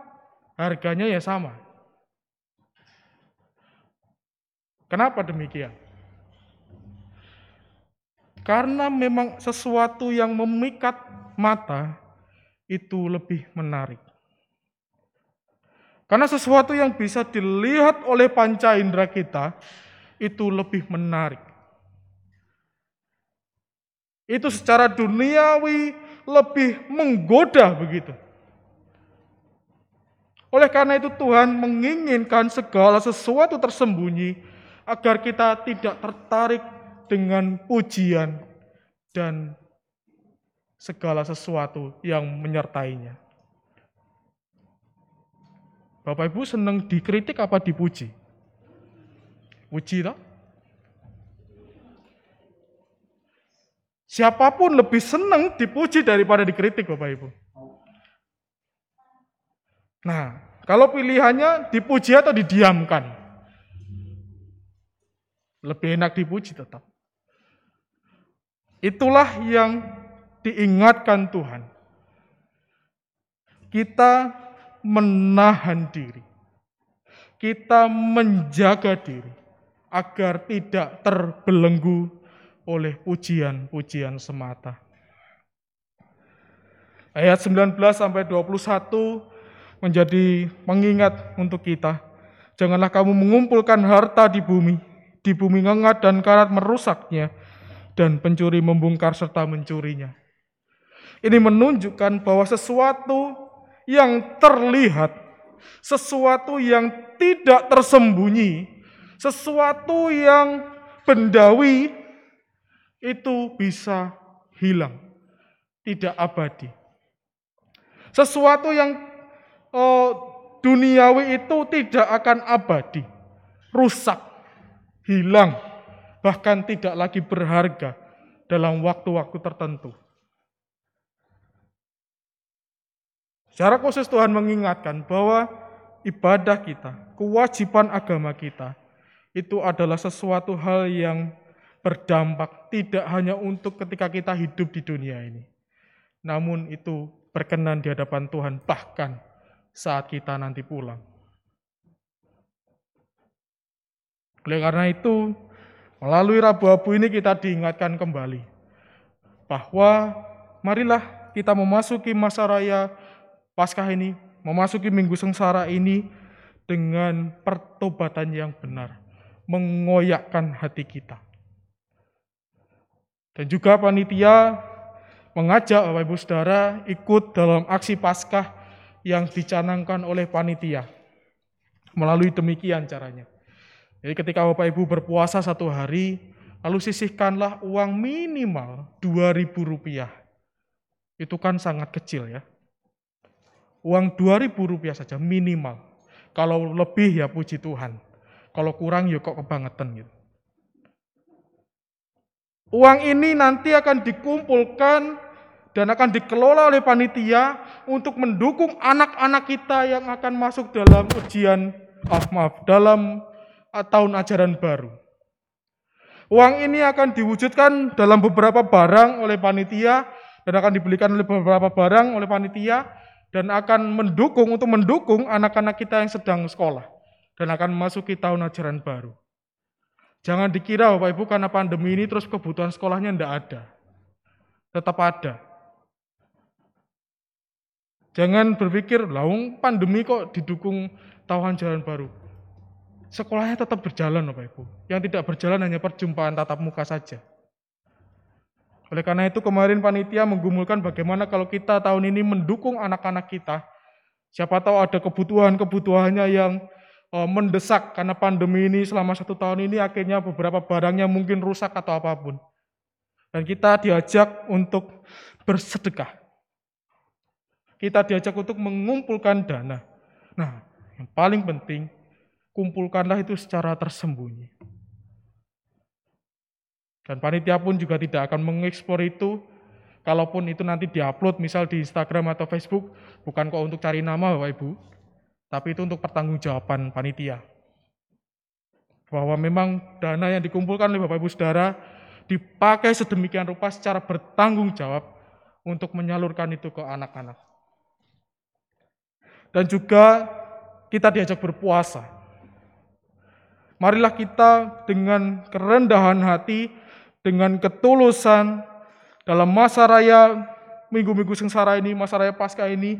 harganya ya sama. Kenapa demikian? Karena memang sesuatu yang memikat mata itu lebih menarik. Karena sesuatu yang bisa dilihat oleh panca indera kita itu lebih menarik. Itu secara duniawi lebih menggoda begitu. Oleh karena itu Tuhan menginginkan segala sesuatu tersembunyi agar kita tidak tertarik dengan pujian dan segala sesuatu yang menyertainya. Bapak Ibu senang dikritik apa dipuji? Puji toh? Siapa pun lebih senang dipuji daripada dikritik Bapak Ibu. Nah, Kalau pilihannya dipuji atau didiamkan. Lebih enak dipuji tetap. Itulah yang diingatkan Tuhan. Kita menahan diri. Kita menjaga diri agar tidak terbelenggu oleh pujian-pujian semata. Ayat 19 sampai 21 menjadi pengingat untuk kita. Janganlah kamu mengumpulkan harta di bumi, di bumi ngengat dan karat merusaknya, dan pencuri membongkar serta mencurinya. Ini menunjukkan bahwa sesuatu yang terlihat, sesuatu yang tidak tersembunyi, sesuatu yang bendawi itu bisa hilang, tidak abadi. Sesuatu yang oh, duniawi itu tidak akan abadi, rusak, hilang, bahkan tidak lagi berharga dalam waktu-waktu tertentu. Secara khusus Tuhan mengingatkan bahwa ibadah kita, kewajiban agama kita, itu adalah sesuatu hal yang berdampak tidak hanya untuk ketika kita hidup di dunia ini. Namun itu berkenan di hadapan Tuhan bahkan saat kita nanti pulang. Oleh karena itu, melalui Rabu-Abu ini kita diingatkan kembali bahwa marilah kita memasuki masa raya Paskah ini, memasuki minggu sengsara ini dengan pertobatan yang benar, mengoyakkan hati kita. Dan juga panitia mengajak Bapak Ibu Saudara ikut dalam aksi Paskah yang dicanangkan oleh panitia. Melalui demikian caranya. Jadi ketika Bapak Ibu berpuasa satu hari, lalu sisihkanlah uang minimal 2000 rupiah. Itu kan sangat kecil ya. Uang 2000 rupiah saja minimal. Kalau lebih ya puji Tuhan. Kalau kurang ya kok kebangetan gitu. Uang ini nanti akan dikumpulkan dan akan dikelola oleh panitia untuk mendukung anak-anak kita yang akan masuk dalam ujian, oh maaf, dalam ah, tahun ajaran baru. Uang ini akan diwujudkan dalam beberapa barang oleh panitia dan akan dibelikan oleh beberapa barang oleh panitia dan akan mendukung untuk mendukung anak-anak kita yang sedang sekolah dan akan memasuki tahun ajaran baru. Jangan dikira Bapak Ibu karena pandemi ini terus kebutuhan sekolahnya tidak ada. Tetap ada. Jangan berpikir, laung pandemi kok didukung tahuan jalan baru. Sekolahnya tetap berjalan Bapak Ibu. Yang tidak berjalan hanya perjumpaan tatap muka saja. Oleh karena itu kemarin panitia menggumulkan bagaimana kalau kita tahun ini mendukung anak-anak kita. Siapa tahu ada kebutuhan-kebutuhannya yang uh, mendesak karena pandemi ini selama satu tahun ini akhirnya beberapa barangnya mungkin rusak atau apa pun. Dan kita diajak untuk bersedekah. Kita diajak untuk mengumpulkan dana. Nah, yang paling penting, kumpulkanlah itu secara tersembunyi. Dan panitia pun juga tidak akan mengekspor itu, kalaupun itu nanti diupload misal di Instagram atau Facebook, bukan kok untuk cari nama Bapak Ibu, tapi itu untuk pertanggungjawaban panitia. Bahwa memang dana yang dikumpulkan oleh Bapak Ibu Saudara dipakai sedemikian rupa secara bertanggung jawab untuk menyalurkan itu ke anak-anak. Dan juga kita diajak berpuasa. Marilah kita dengan kerendahan hati, dengan ketulusan dalam masa raya minggu-minggu sengsara ini, masa raya pasca ini,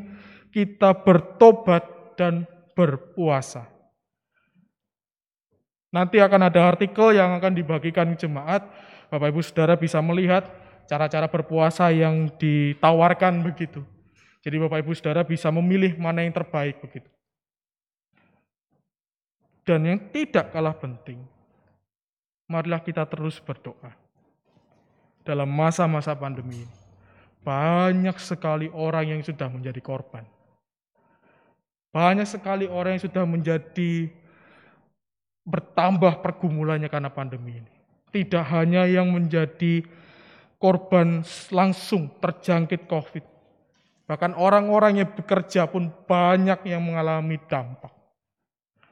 kita bertobat dan berpuasa. Nanti akan ada artikel yang akan dibagikan jemaat. Bapak Ibu Saudara bisa melihat cara-cara berpuasa yang ditawarkan begitu. Jadi Bapak Ibu Saudara bisa memilih mana yang terbaik begitu. Dan yang tidak kalah penting, marilah kita terus berdoa. Dalam masa-masa pandemi ini, banyak sekali orang yang sudah menjadi korban. Banyak sekali orang yang sudah menjadi bertambah pergumulannya karena pandemi ini. Tidak hanya yang menjadi korban langsung terjangkit COVID. Bahkan orang-orang yang bekerja pun banyak yang mengalami dampak.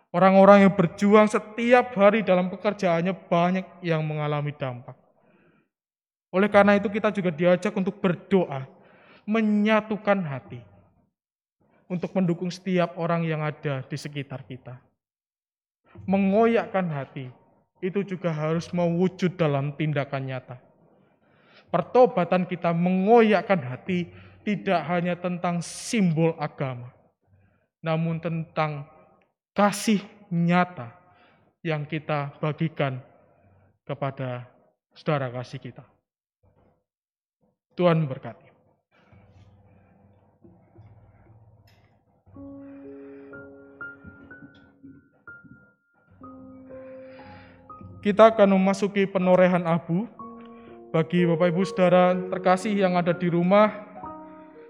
Orang-orang yang berjuang setiap hari dalam pekerjaannya banyak yang mengalami dampak. Oleh karena itu kita juga diajak untuk berdoa, menyatukan hati untuk mendukung setiap orang yang ada di sekitar kita. Mengoyakkan hati itu juga harus mewujud dalam tindakan nyata. Pertobatan kita mengoyakkan hati tidak hanya tentang simbol agama, namun tentang kasih nyata yang kita bagikan kepada saudara kasih kita. Tuhan berkati. Kita akan memasuki penorehan abu. Bagi Bapak Ibu Saudara terkasih yang ada di rumah,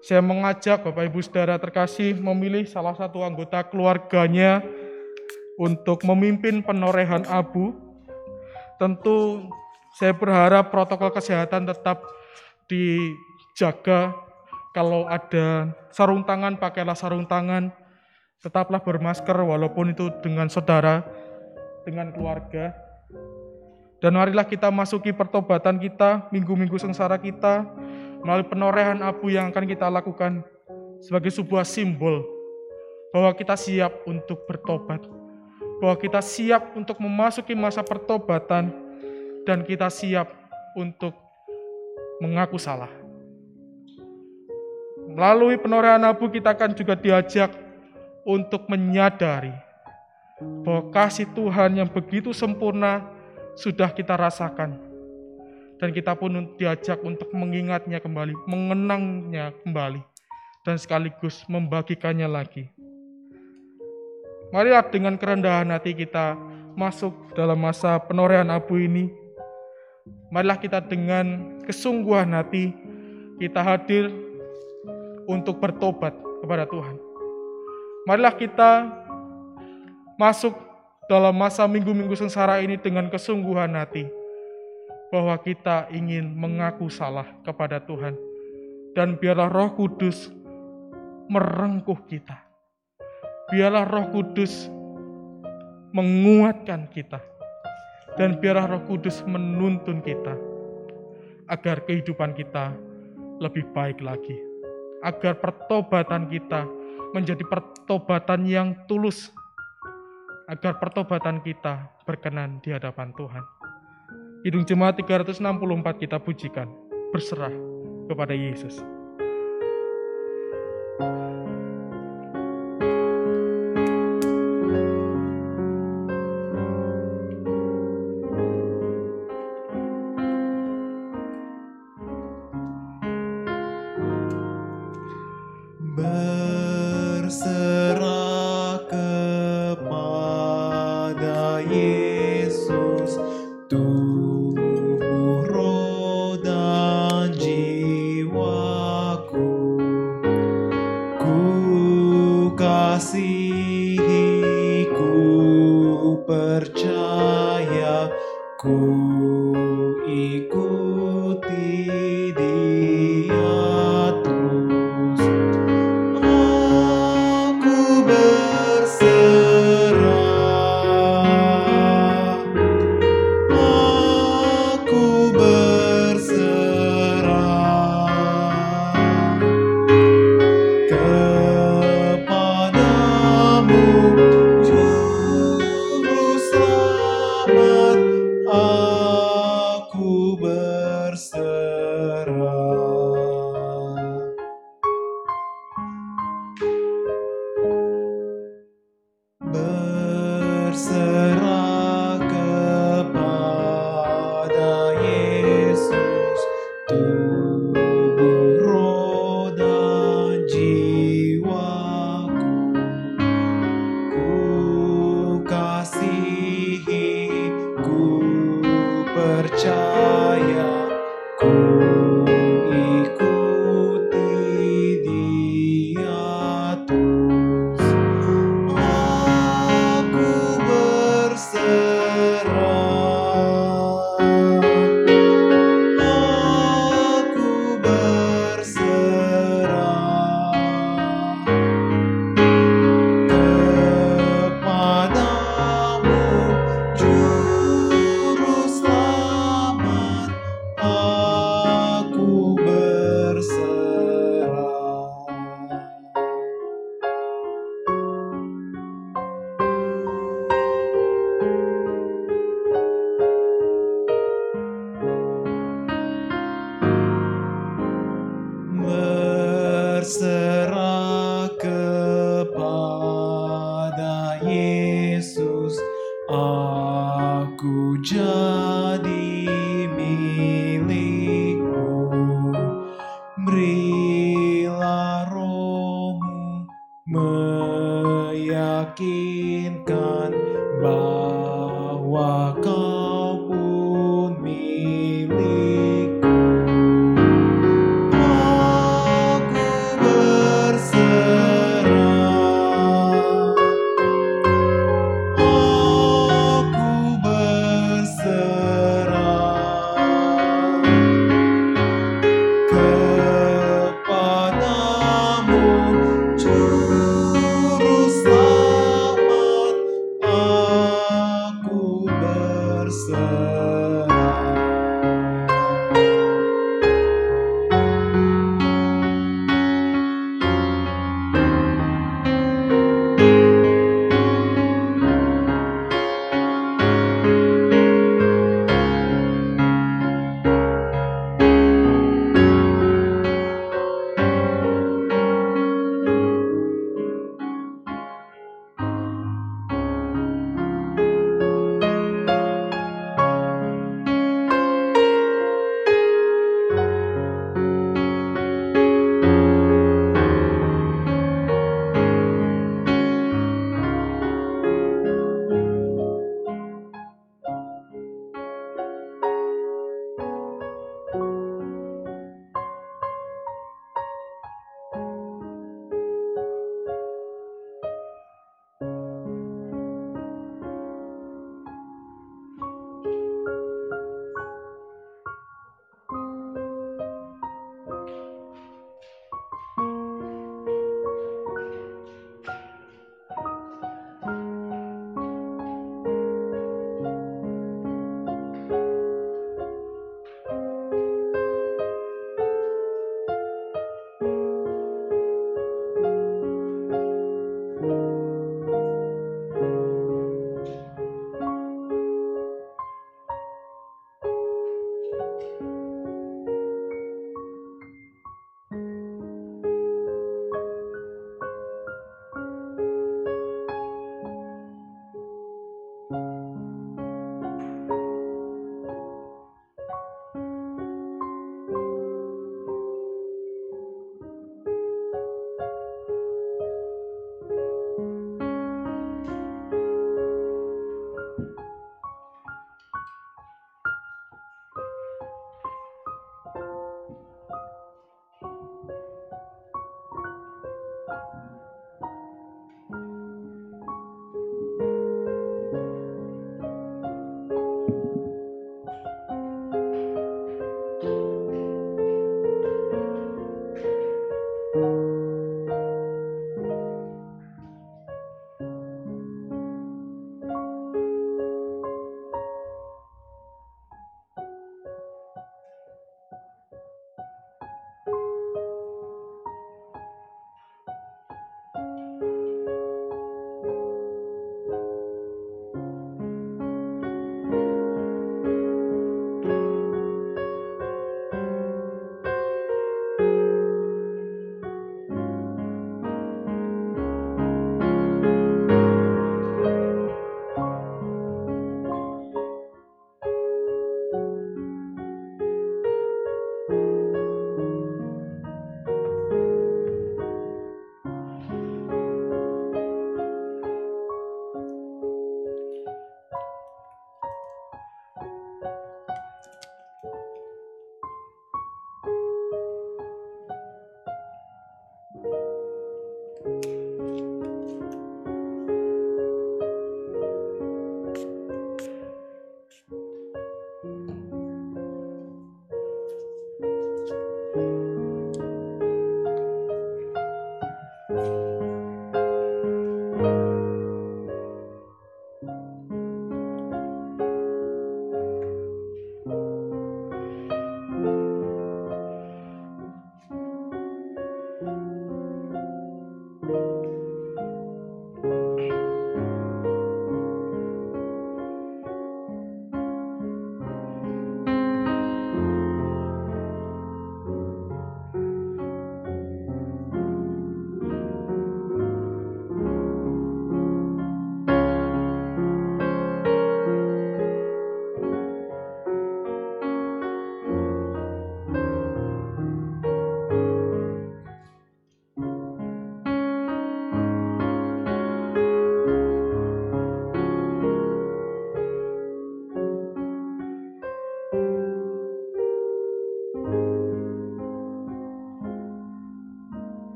saya mengajak Bapak Ibu Saudara terkasih memilih salah satu anggota keluarganya untuk memimpin penorehan abu. Tentu saya berharap protokol kesehatan tetap dijaga. Kalau ada sarung tangan, pakailah sarung tangan. Tetaplah bermasker walaupun itu dengan saudara, dengan keluarga. Dan marilah kita masuki pertobatan kita, minggu-minggu sengsara kita, melalui penorehan abu yang akan kita lakukan sebagai sebuah simbol bahwa kita siap untuk bertobat, bahwa kita siap untuk memasuki masa pertobatan, dan kita siap untuk mengaku salah. Melalui penorehan abu kita akan juga diajak untuk menyadari bahwa kasih Tuhan yang begitu sempurna sudah kita rasakan. Dan kita pun diajak untuk mengingatnya kembali, mengenangnya kembali, dan sekaligus membagikannya lagi. Marilah dengan kerendahan hati kita masuk dalam masa penorehan abu ini. Marilah kita dengan kesungguhan hati kita hadir untuk bertobat kepada Tuhan. Marilah kita masuk dalam masa minggu-minggu sengsara ini dengan kesungguhan hati bahwa kita ingin mengaku salah kepada Tuhan dan biarlah Roh Kudus merengkuh kita. Biarlah Roh Kudus menguatkan kita dan biarlah Roh Kudus menuntun kita agar kehidupan kita lebih baik lagi. Agar pertobatan kita menjadi pertobatan yang tulus agar pertobatan kita berkenan di hadapan Tuhan. Hidung Jemaat 364 kita pujikan, berserah kepada Yesus.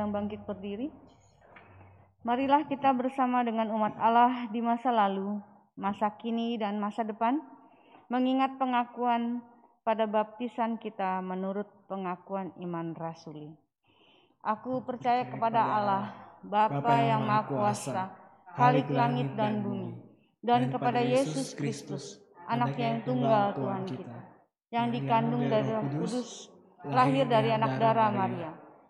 Undang bangkit berdiri. Marilah kita bersama dengan umat Allah di masa lalu, masa kini, dan masa depan, mengingat pengakuan pada baptisan kita menurut pengakuan iman rasuli. Aku percaya kepada Allah, Bapa yang Maha Kuasa, Khalik langit dan bumi, dan kepada Yesus Kristus, anak yang tunggal Tuhan kita, yang dikandung dari Roh Kudus, lahir dari anak darah Maria,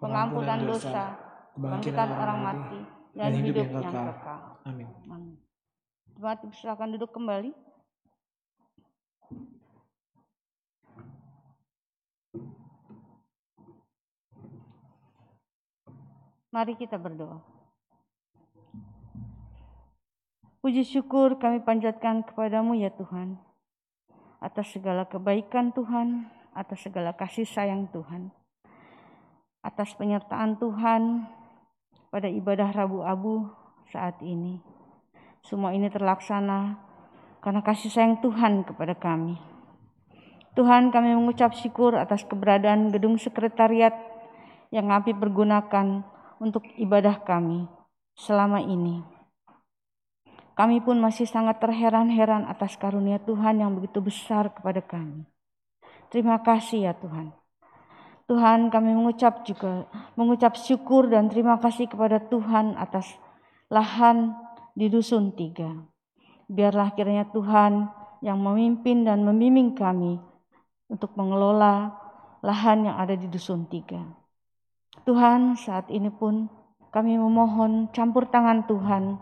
pengampunan dosa, kebangkitan orang mati, dan hidup yang kekal. Amin. Amin. Jemaat silakan duduk kembali. Mari kita berdoa. Puji syukur kami panjatkan kepadamu ya Tuhan. Atas segala kebaikan Tuhan, atas segala kasih sayang Tuhan. Atas penyertaan Tuhan pada ibadah Rabu Abu saat ini. Semua ini terlaksana karena kasih sayang Tuhan kepada kami. Tuhan kami mengucap syukur atas keberadaan gedung sekretariat yang kami pergunakan untuk ibadah kami selama ini. Kami pun masih sangat terheran-heran atas karunia Tuhan yang begitu besar kepada kami. Terima kasih ya Tuhan. Tuhan kami mengucap juga mengucap syukur dan terima kasih kepada Tuhan atas lahan di dusun tiga. Biarlah kiranya Tuhan yang memimpin dan membimbing kami untuk mengelola lahan yang ada di dusun tiga. Tuhan saat ini pun kami memohon campur tangan Tuhan.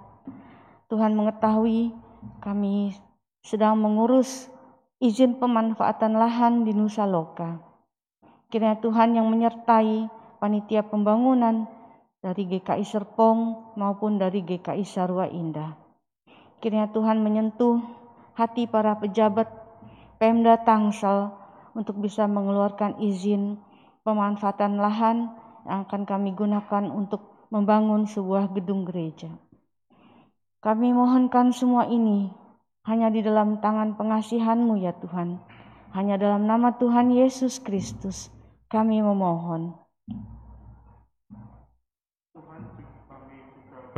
Tuhan mengetahui kami sedang mengurus izin pemanfaatan lahan di Nusa Loka. Kiranya Tuhan yang menyertai panitia pembangunan dari GKI Serpong maupun dari GKI Sarwa Indah. Kiranya Tuhan menyentuh hati para pejabat Pemda Tangsel untuk bisa mengeluarkan izin pemanfaatan lahan yang akan kami gunakan untuk membangun sebuah gedung gereja. Kami mohonkan semua ini hanya di dalam tangan pengasihan-Mu ya Tuhan. Hanya dalam nama Tuhan Yesus Kristus kami memohon.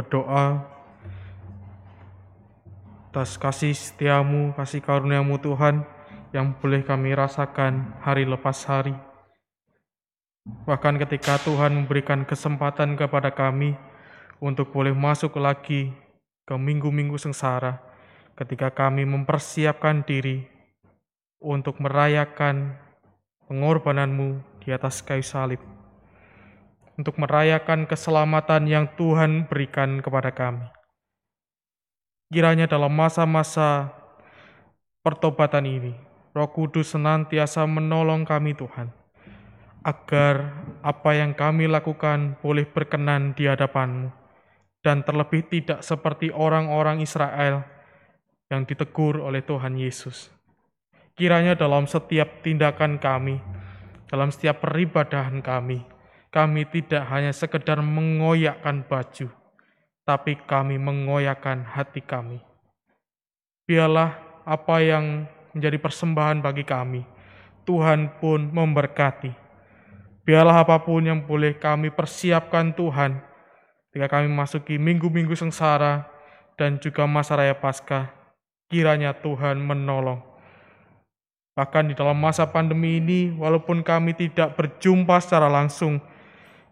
berdoa atas kasih setiamu, kasih karuniamu Tuhan yang boleh kami rasakan hari lepas hari. Bahkan ketika Tuhan memberikan kesempatan kepada kami untuk boleh masuk lagi ke minggu-minggu sengsara, ketika kami mempersiapkan diri untuk merayakan pengorbananmu di atas kayu salib untuk merayakan keselamatan yang Tuhan berikan kepada kami. Kiranya dalam masa-masa pertobatan ini, Roh Kudus senantiasa menolong kami Tuhan, agar apa yang kami lakukan boleh berkenan di hadapan-Mu, dan terlebih tidak seperti orang-orang Israel yang ditegur oleh Tuhan Yesus. Kiranya dalam setiap tindakan kami, dalam setiap peribadahan kami, kami tidak hanya sekedar mengoyakkan baju, tapi kami mengoyakkan hati kami. Biarlah apa yang menjadi persembahan bagi kami, Tuhan pun memberkati. Biarlah apa pun yang boleh kami persiapkan Tuhan, ketika kami masuki minggu-minggu sengsara dan juga masa raya Paskah, kiranya Tuhan menolong. Bahkan di dalam masa pandemi ini, walaupun kami tidak berjumpa secara langsung,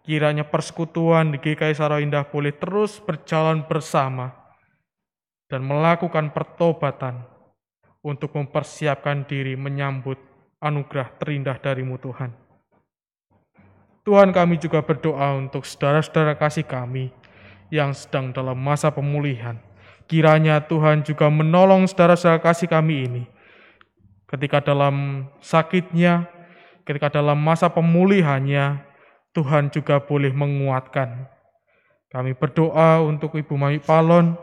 Kiranya persekutuan di GKI Indah boleh terus berjalan bersama dan melakukan pertobatan untuk mempersiapkan diri menyambut anugerah terindah darimu Tuhan. Tuhan kami juga berdoa untuk saudara-saudara kasih kami yang sedang dalam masa pemulihan. Kiranya Tuhan juga menolong saudara-saudara kasih kami ini ketika dalam sakitnya, ketika dalam masa pemulihannya, Tuhan juga boleh menguatkan. Kami berdoa untuk Ibu Mami Palon,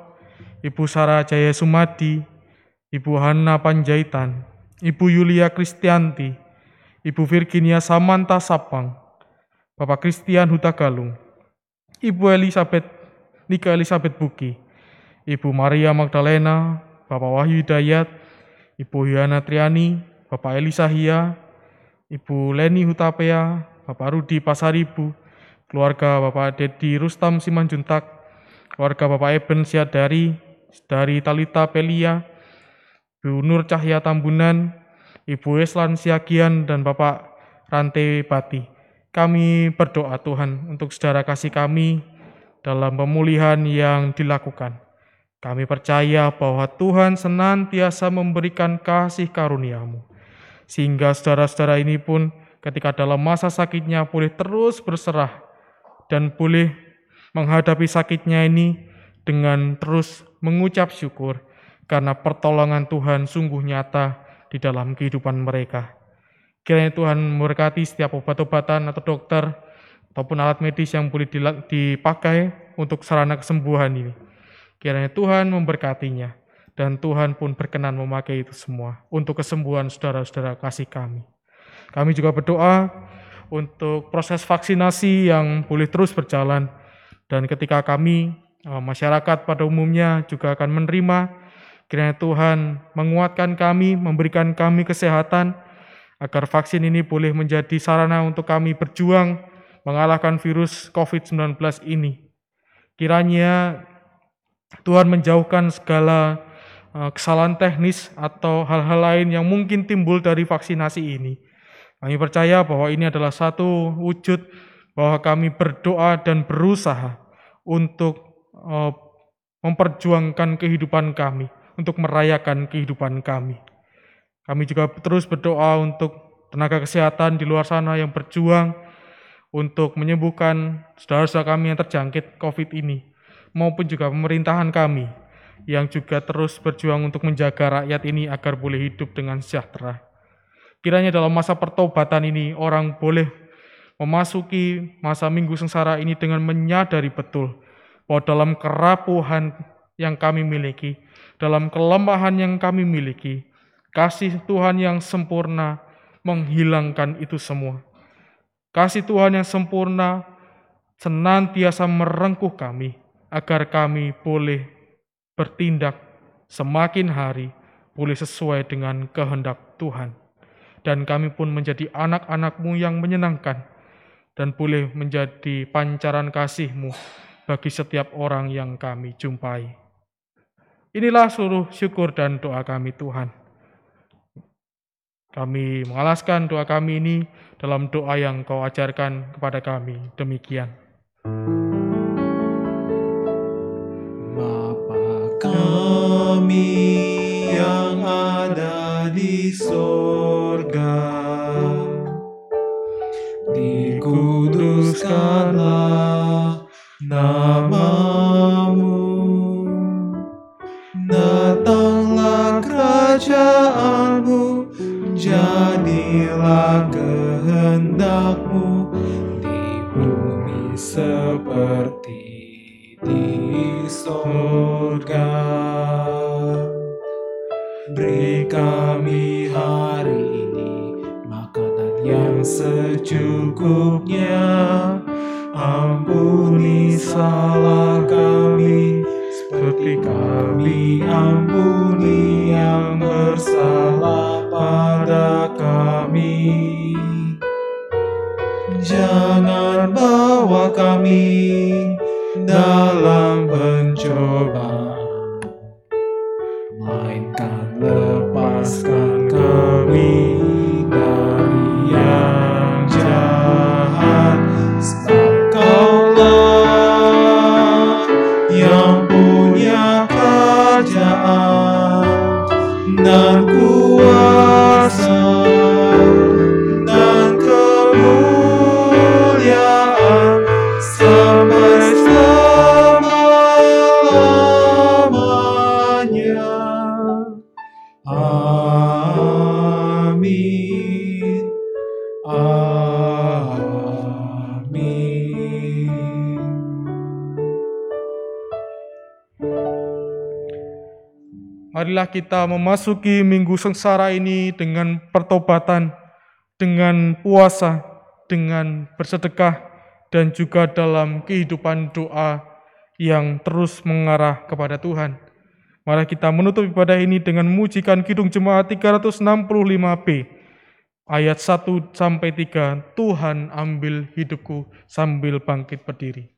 Ibu Sarah Jaya Sumadi, Ibu Hana Panjaitan, Ibu Yulia Kristianti, Ibu Virginia Samanta Sapang, Bapak Christian Huta Galung, Ibu Elizabeth Nika Elizabeth Buki, Ibu Maria Magdalena, Bapak Wahyu Hidayat, Ibu Yana Triani, Bapak Elisa Hia, Ibu Leni Hutapea, Bapak Rudi Pasaribu, keluarga Bapak Dedi Rustam Simanjuntak, keluarga Bapak Eben Siadari, dari Talita Pelia, Ibu Nur Cahya Tambunan, Ibu Eslan Siagian, dan Bapak Rante Pati. Kami berdoa Tuhan untuk saudara kasih kami dalam pemulihan yang dilakukan. Kami percaya bahwa Tuhan senantiasa memberikan kasih karuniamu. Sehingga saudara-saudara ini pun ketika dalam masa sakitnya boleh terus berserah dan boleh menghadapi sakitnya ini dengan terus mengucap syukur karena pertolongan Tuhan sungguh nyata di dalam kehidupan mereka. Kiranya Tuhan memberkati setiap obat-obatan atau dokter ataupun alat medis yang boleh dipakai untuk sarana kesembuhan ini. Kiranya Tuhan memberkatinya dan Tuhan pun berkenan memakai itu semua untuk kesembuhan saudara-saudara kasih kami. Kami juga berdoa untuk proses vaksinasi yang boleh terus berjalan dan ketika kami eh, masyarakat pada umumnya juga akan menerima kiranya Tuhan menguatkan kami, memberikan kami kesehatan agar vaksin ini boleh menjadi sarana untuk kami berjuang mengalahkan virus COVID-19 ini. Kiranya Tuhan menjauhkan segala eh, kesalahan teknis atau hal-hal lain yang mungkin timbul dari vaksinasi ini. Kami percaya bahwa ini adalah satu wujud bahwa kami berdoa dan berusaha untuk uh, memperjuangkan kehidupan kami, untuk merayakan kehidupan kami. Kami juga terus berdoa untuk tenaga kesehatan di luar sana yang berjuang untuk menyembuhkan saudara-saudara kami yang terjangkit COVID ini, maupun juga pemerintahan kami yang juga terus berjuang untuk menjaga rakyat ini agar boleh hidup dengan sejahtera. Kiranya dalam masa pertobatan ini orang boleh memasuki masa minggu sengsara ini dengan menyadari betul bahwa dalam kerapuhan yang kami miliki, dalam kelemahan yang kami miliki, kasih Tuhan yang sempurna menghilangkan itu semua. Kasih Tuhan yang sempurna senantiasa merengkuh kami agar kami boleh bertindak semakin hari boleh sesuai dengan kehendak Tuhan dan kami pun menjadi anak-anakmu yang menyenangkan dan boleh menjadi pancaran kasihmu bagi setiap orang yang kami jumpai. Inilah seluruh syukur dan doa kami Tuhan. Kami mengalaskan doa kami ini dalam doa yang kau ajarkan kepada kami. Demikian. Bapa di sorga, dikuduskanlah namamu, datanglah kerajaanmu, jadilah kehendakmu di bumi seperti di sorga. Beri secukupnya. Ampuni salah kami seperti kami ampuni yang bersalah pada kami. Jangan bawa kami Marilah kita memasuki minggu sengsara ini dengan pertobatan, dengan puasa, dengan bersedekah, dan juga dalam kehidupan doa yang terus mengarah kepada Tuhan. Mari kita menutup ibadah ini dengan memujikan Kidung Jemaat 365b ayat 1 sampai 3. Tuhan ambil hidupku sambil bangkit berdiri.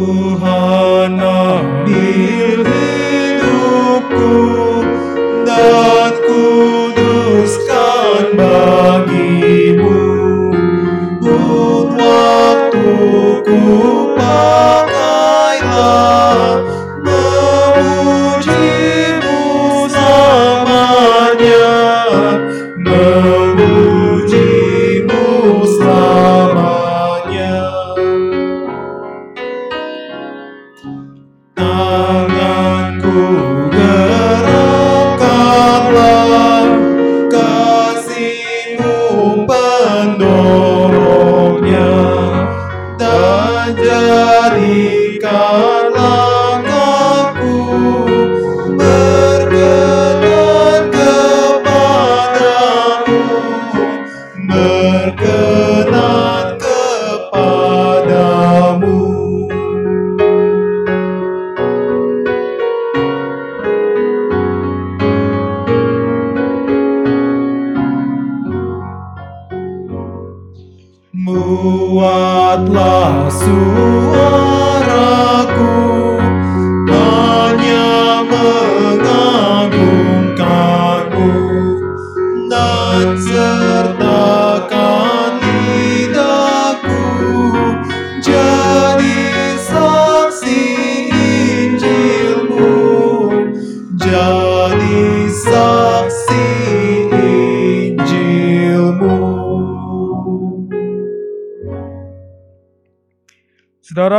Tuhan ambil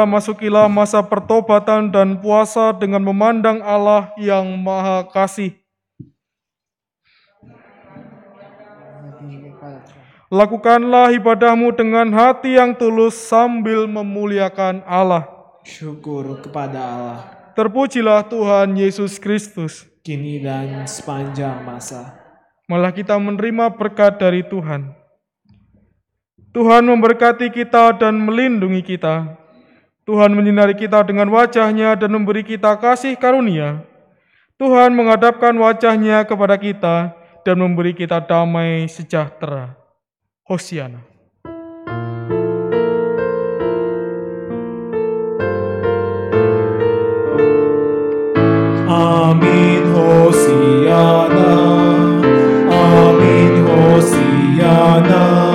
masukilah masa pertobatan dan puasa dengan memandang Allah yang Maha Kasih. Lakukanlah ibadahmu dengan hati yang tulus sambil memuliakan Allah. Syukur kepada Allah Terpujilah Tuhan Yesus Kristus. kini dan sepanjang masa. Malah kita menerima berkat dari Tuhan. Tuhan memberkati kita dan melindungi kita. Tuhan menyinari kita dengan wajahnya dan memberi kita kasih karunia. Tuhan menghadapkan wajahnya kepada kita dan memberi kita damai sejahtera. Hosiana. Amin Hosiana Amin Hosiana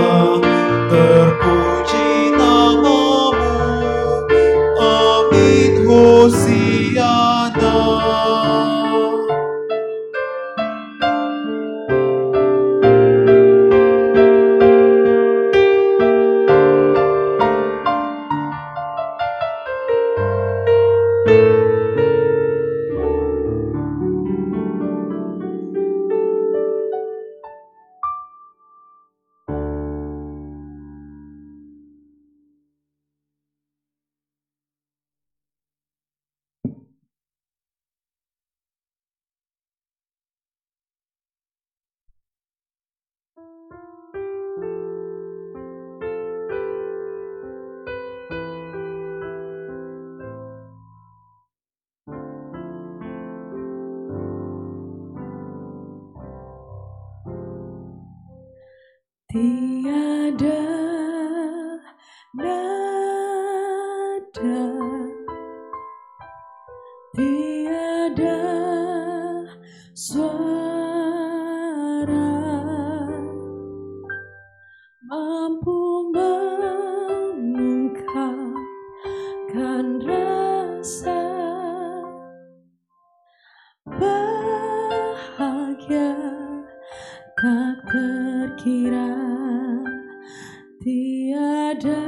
berkira tiada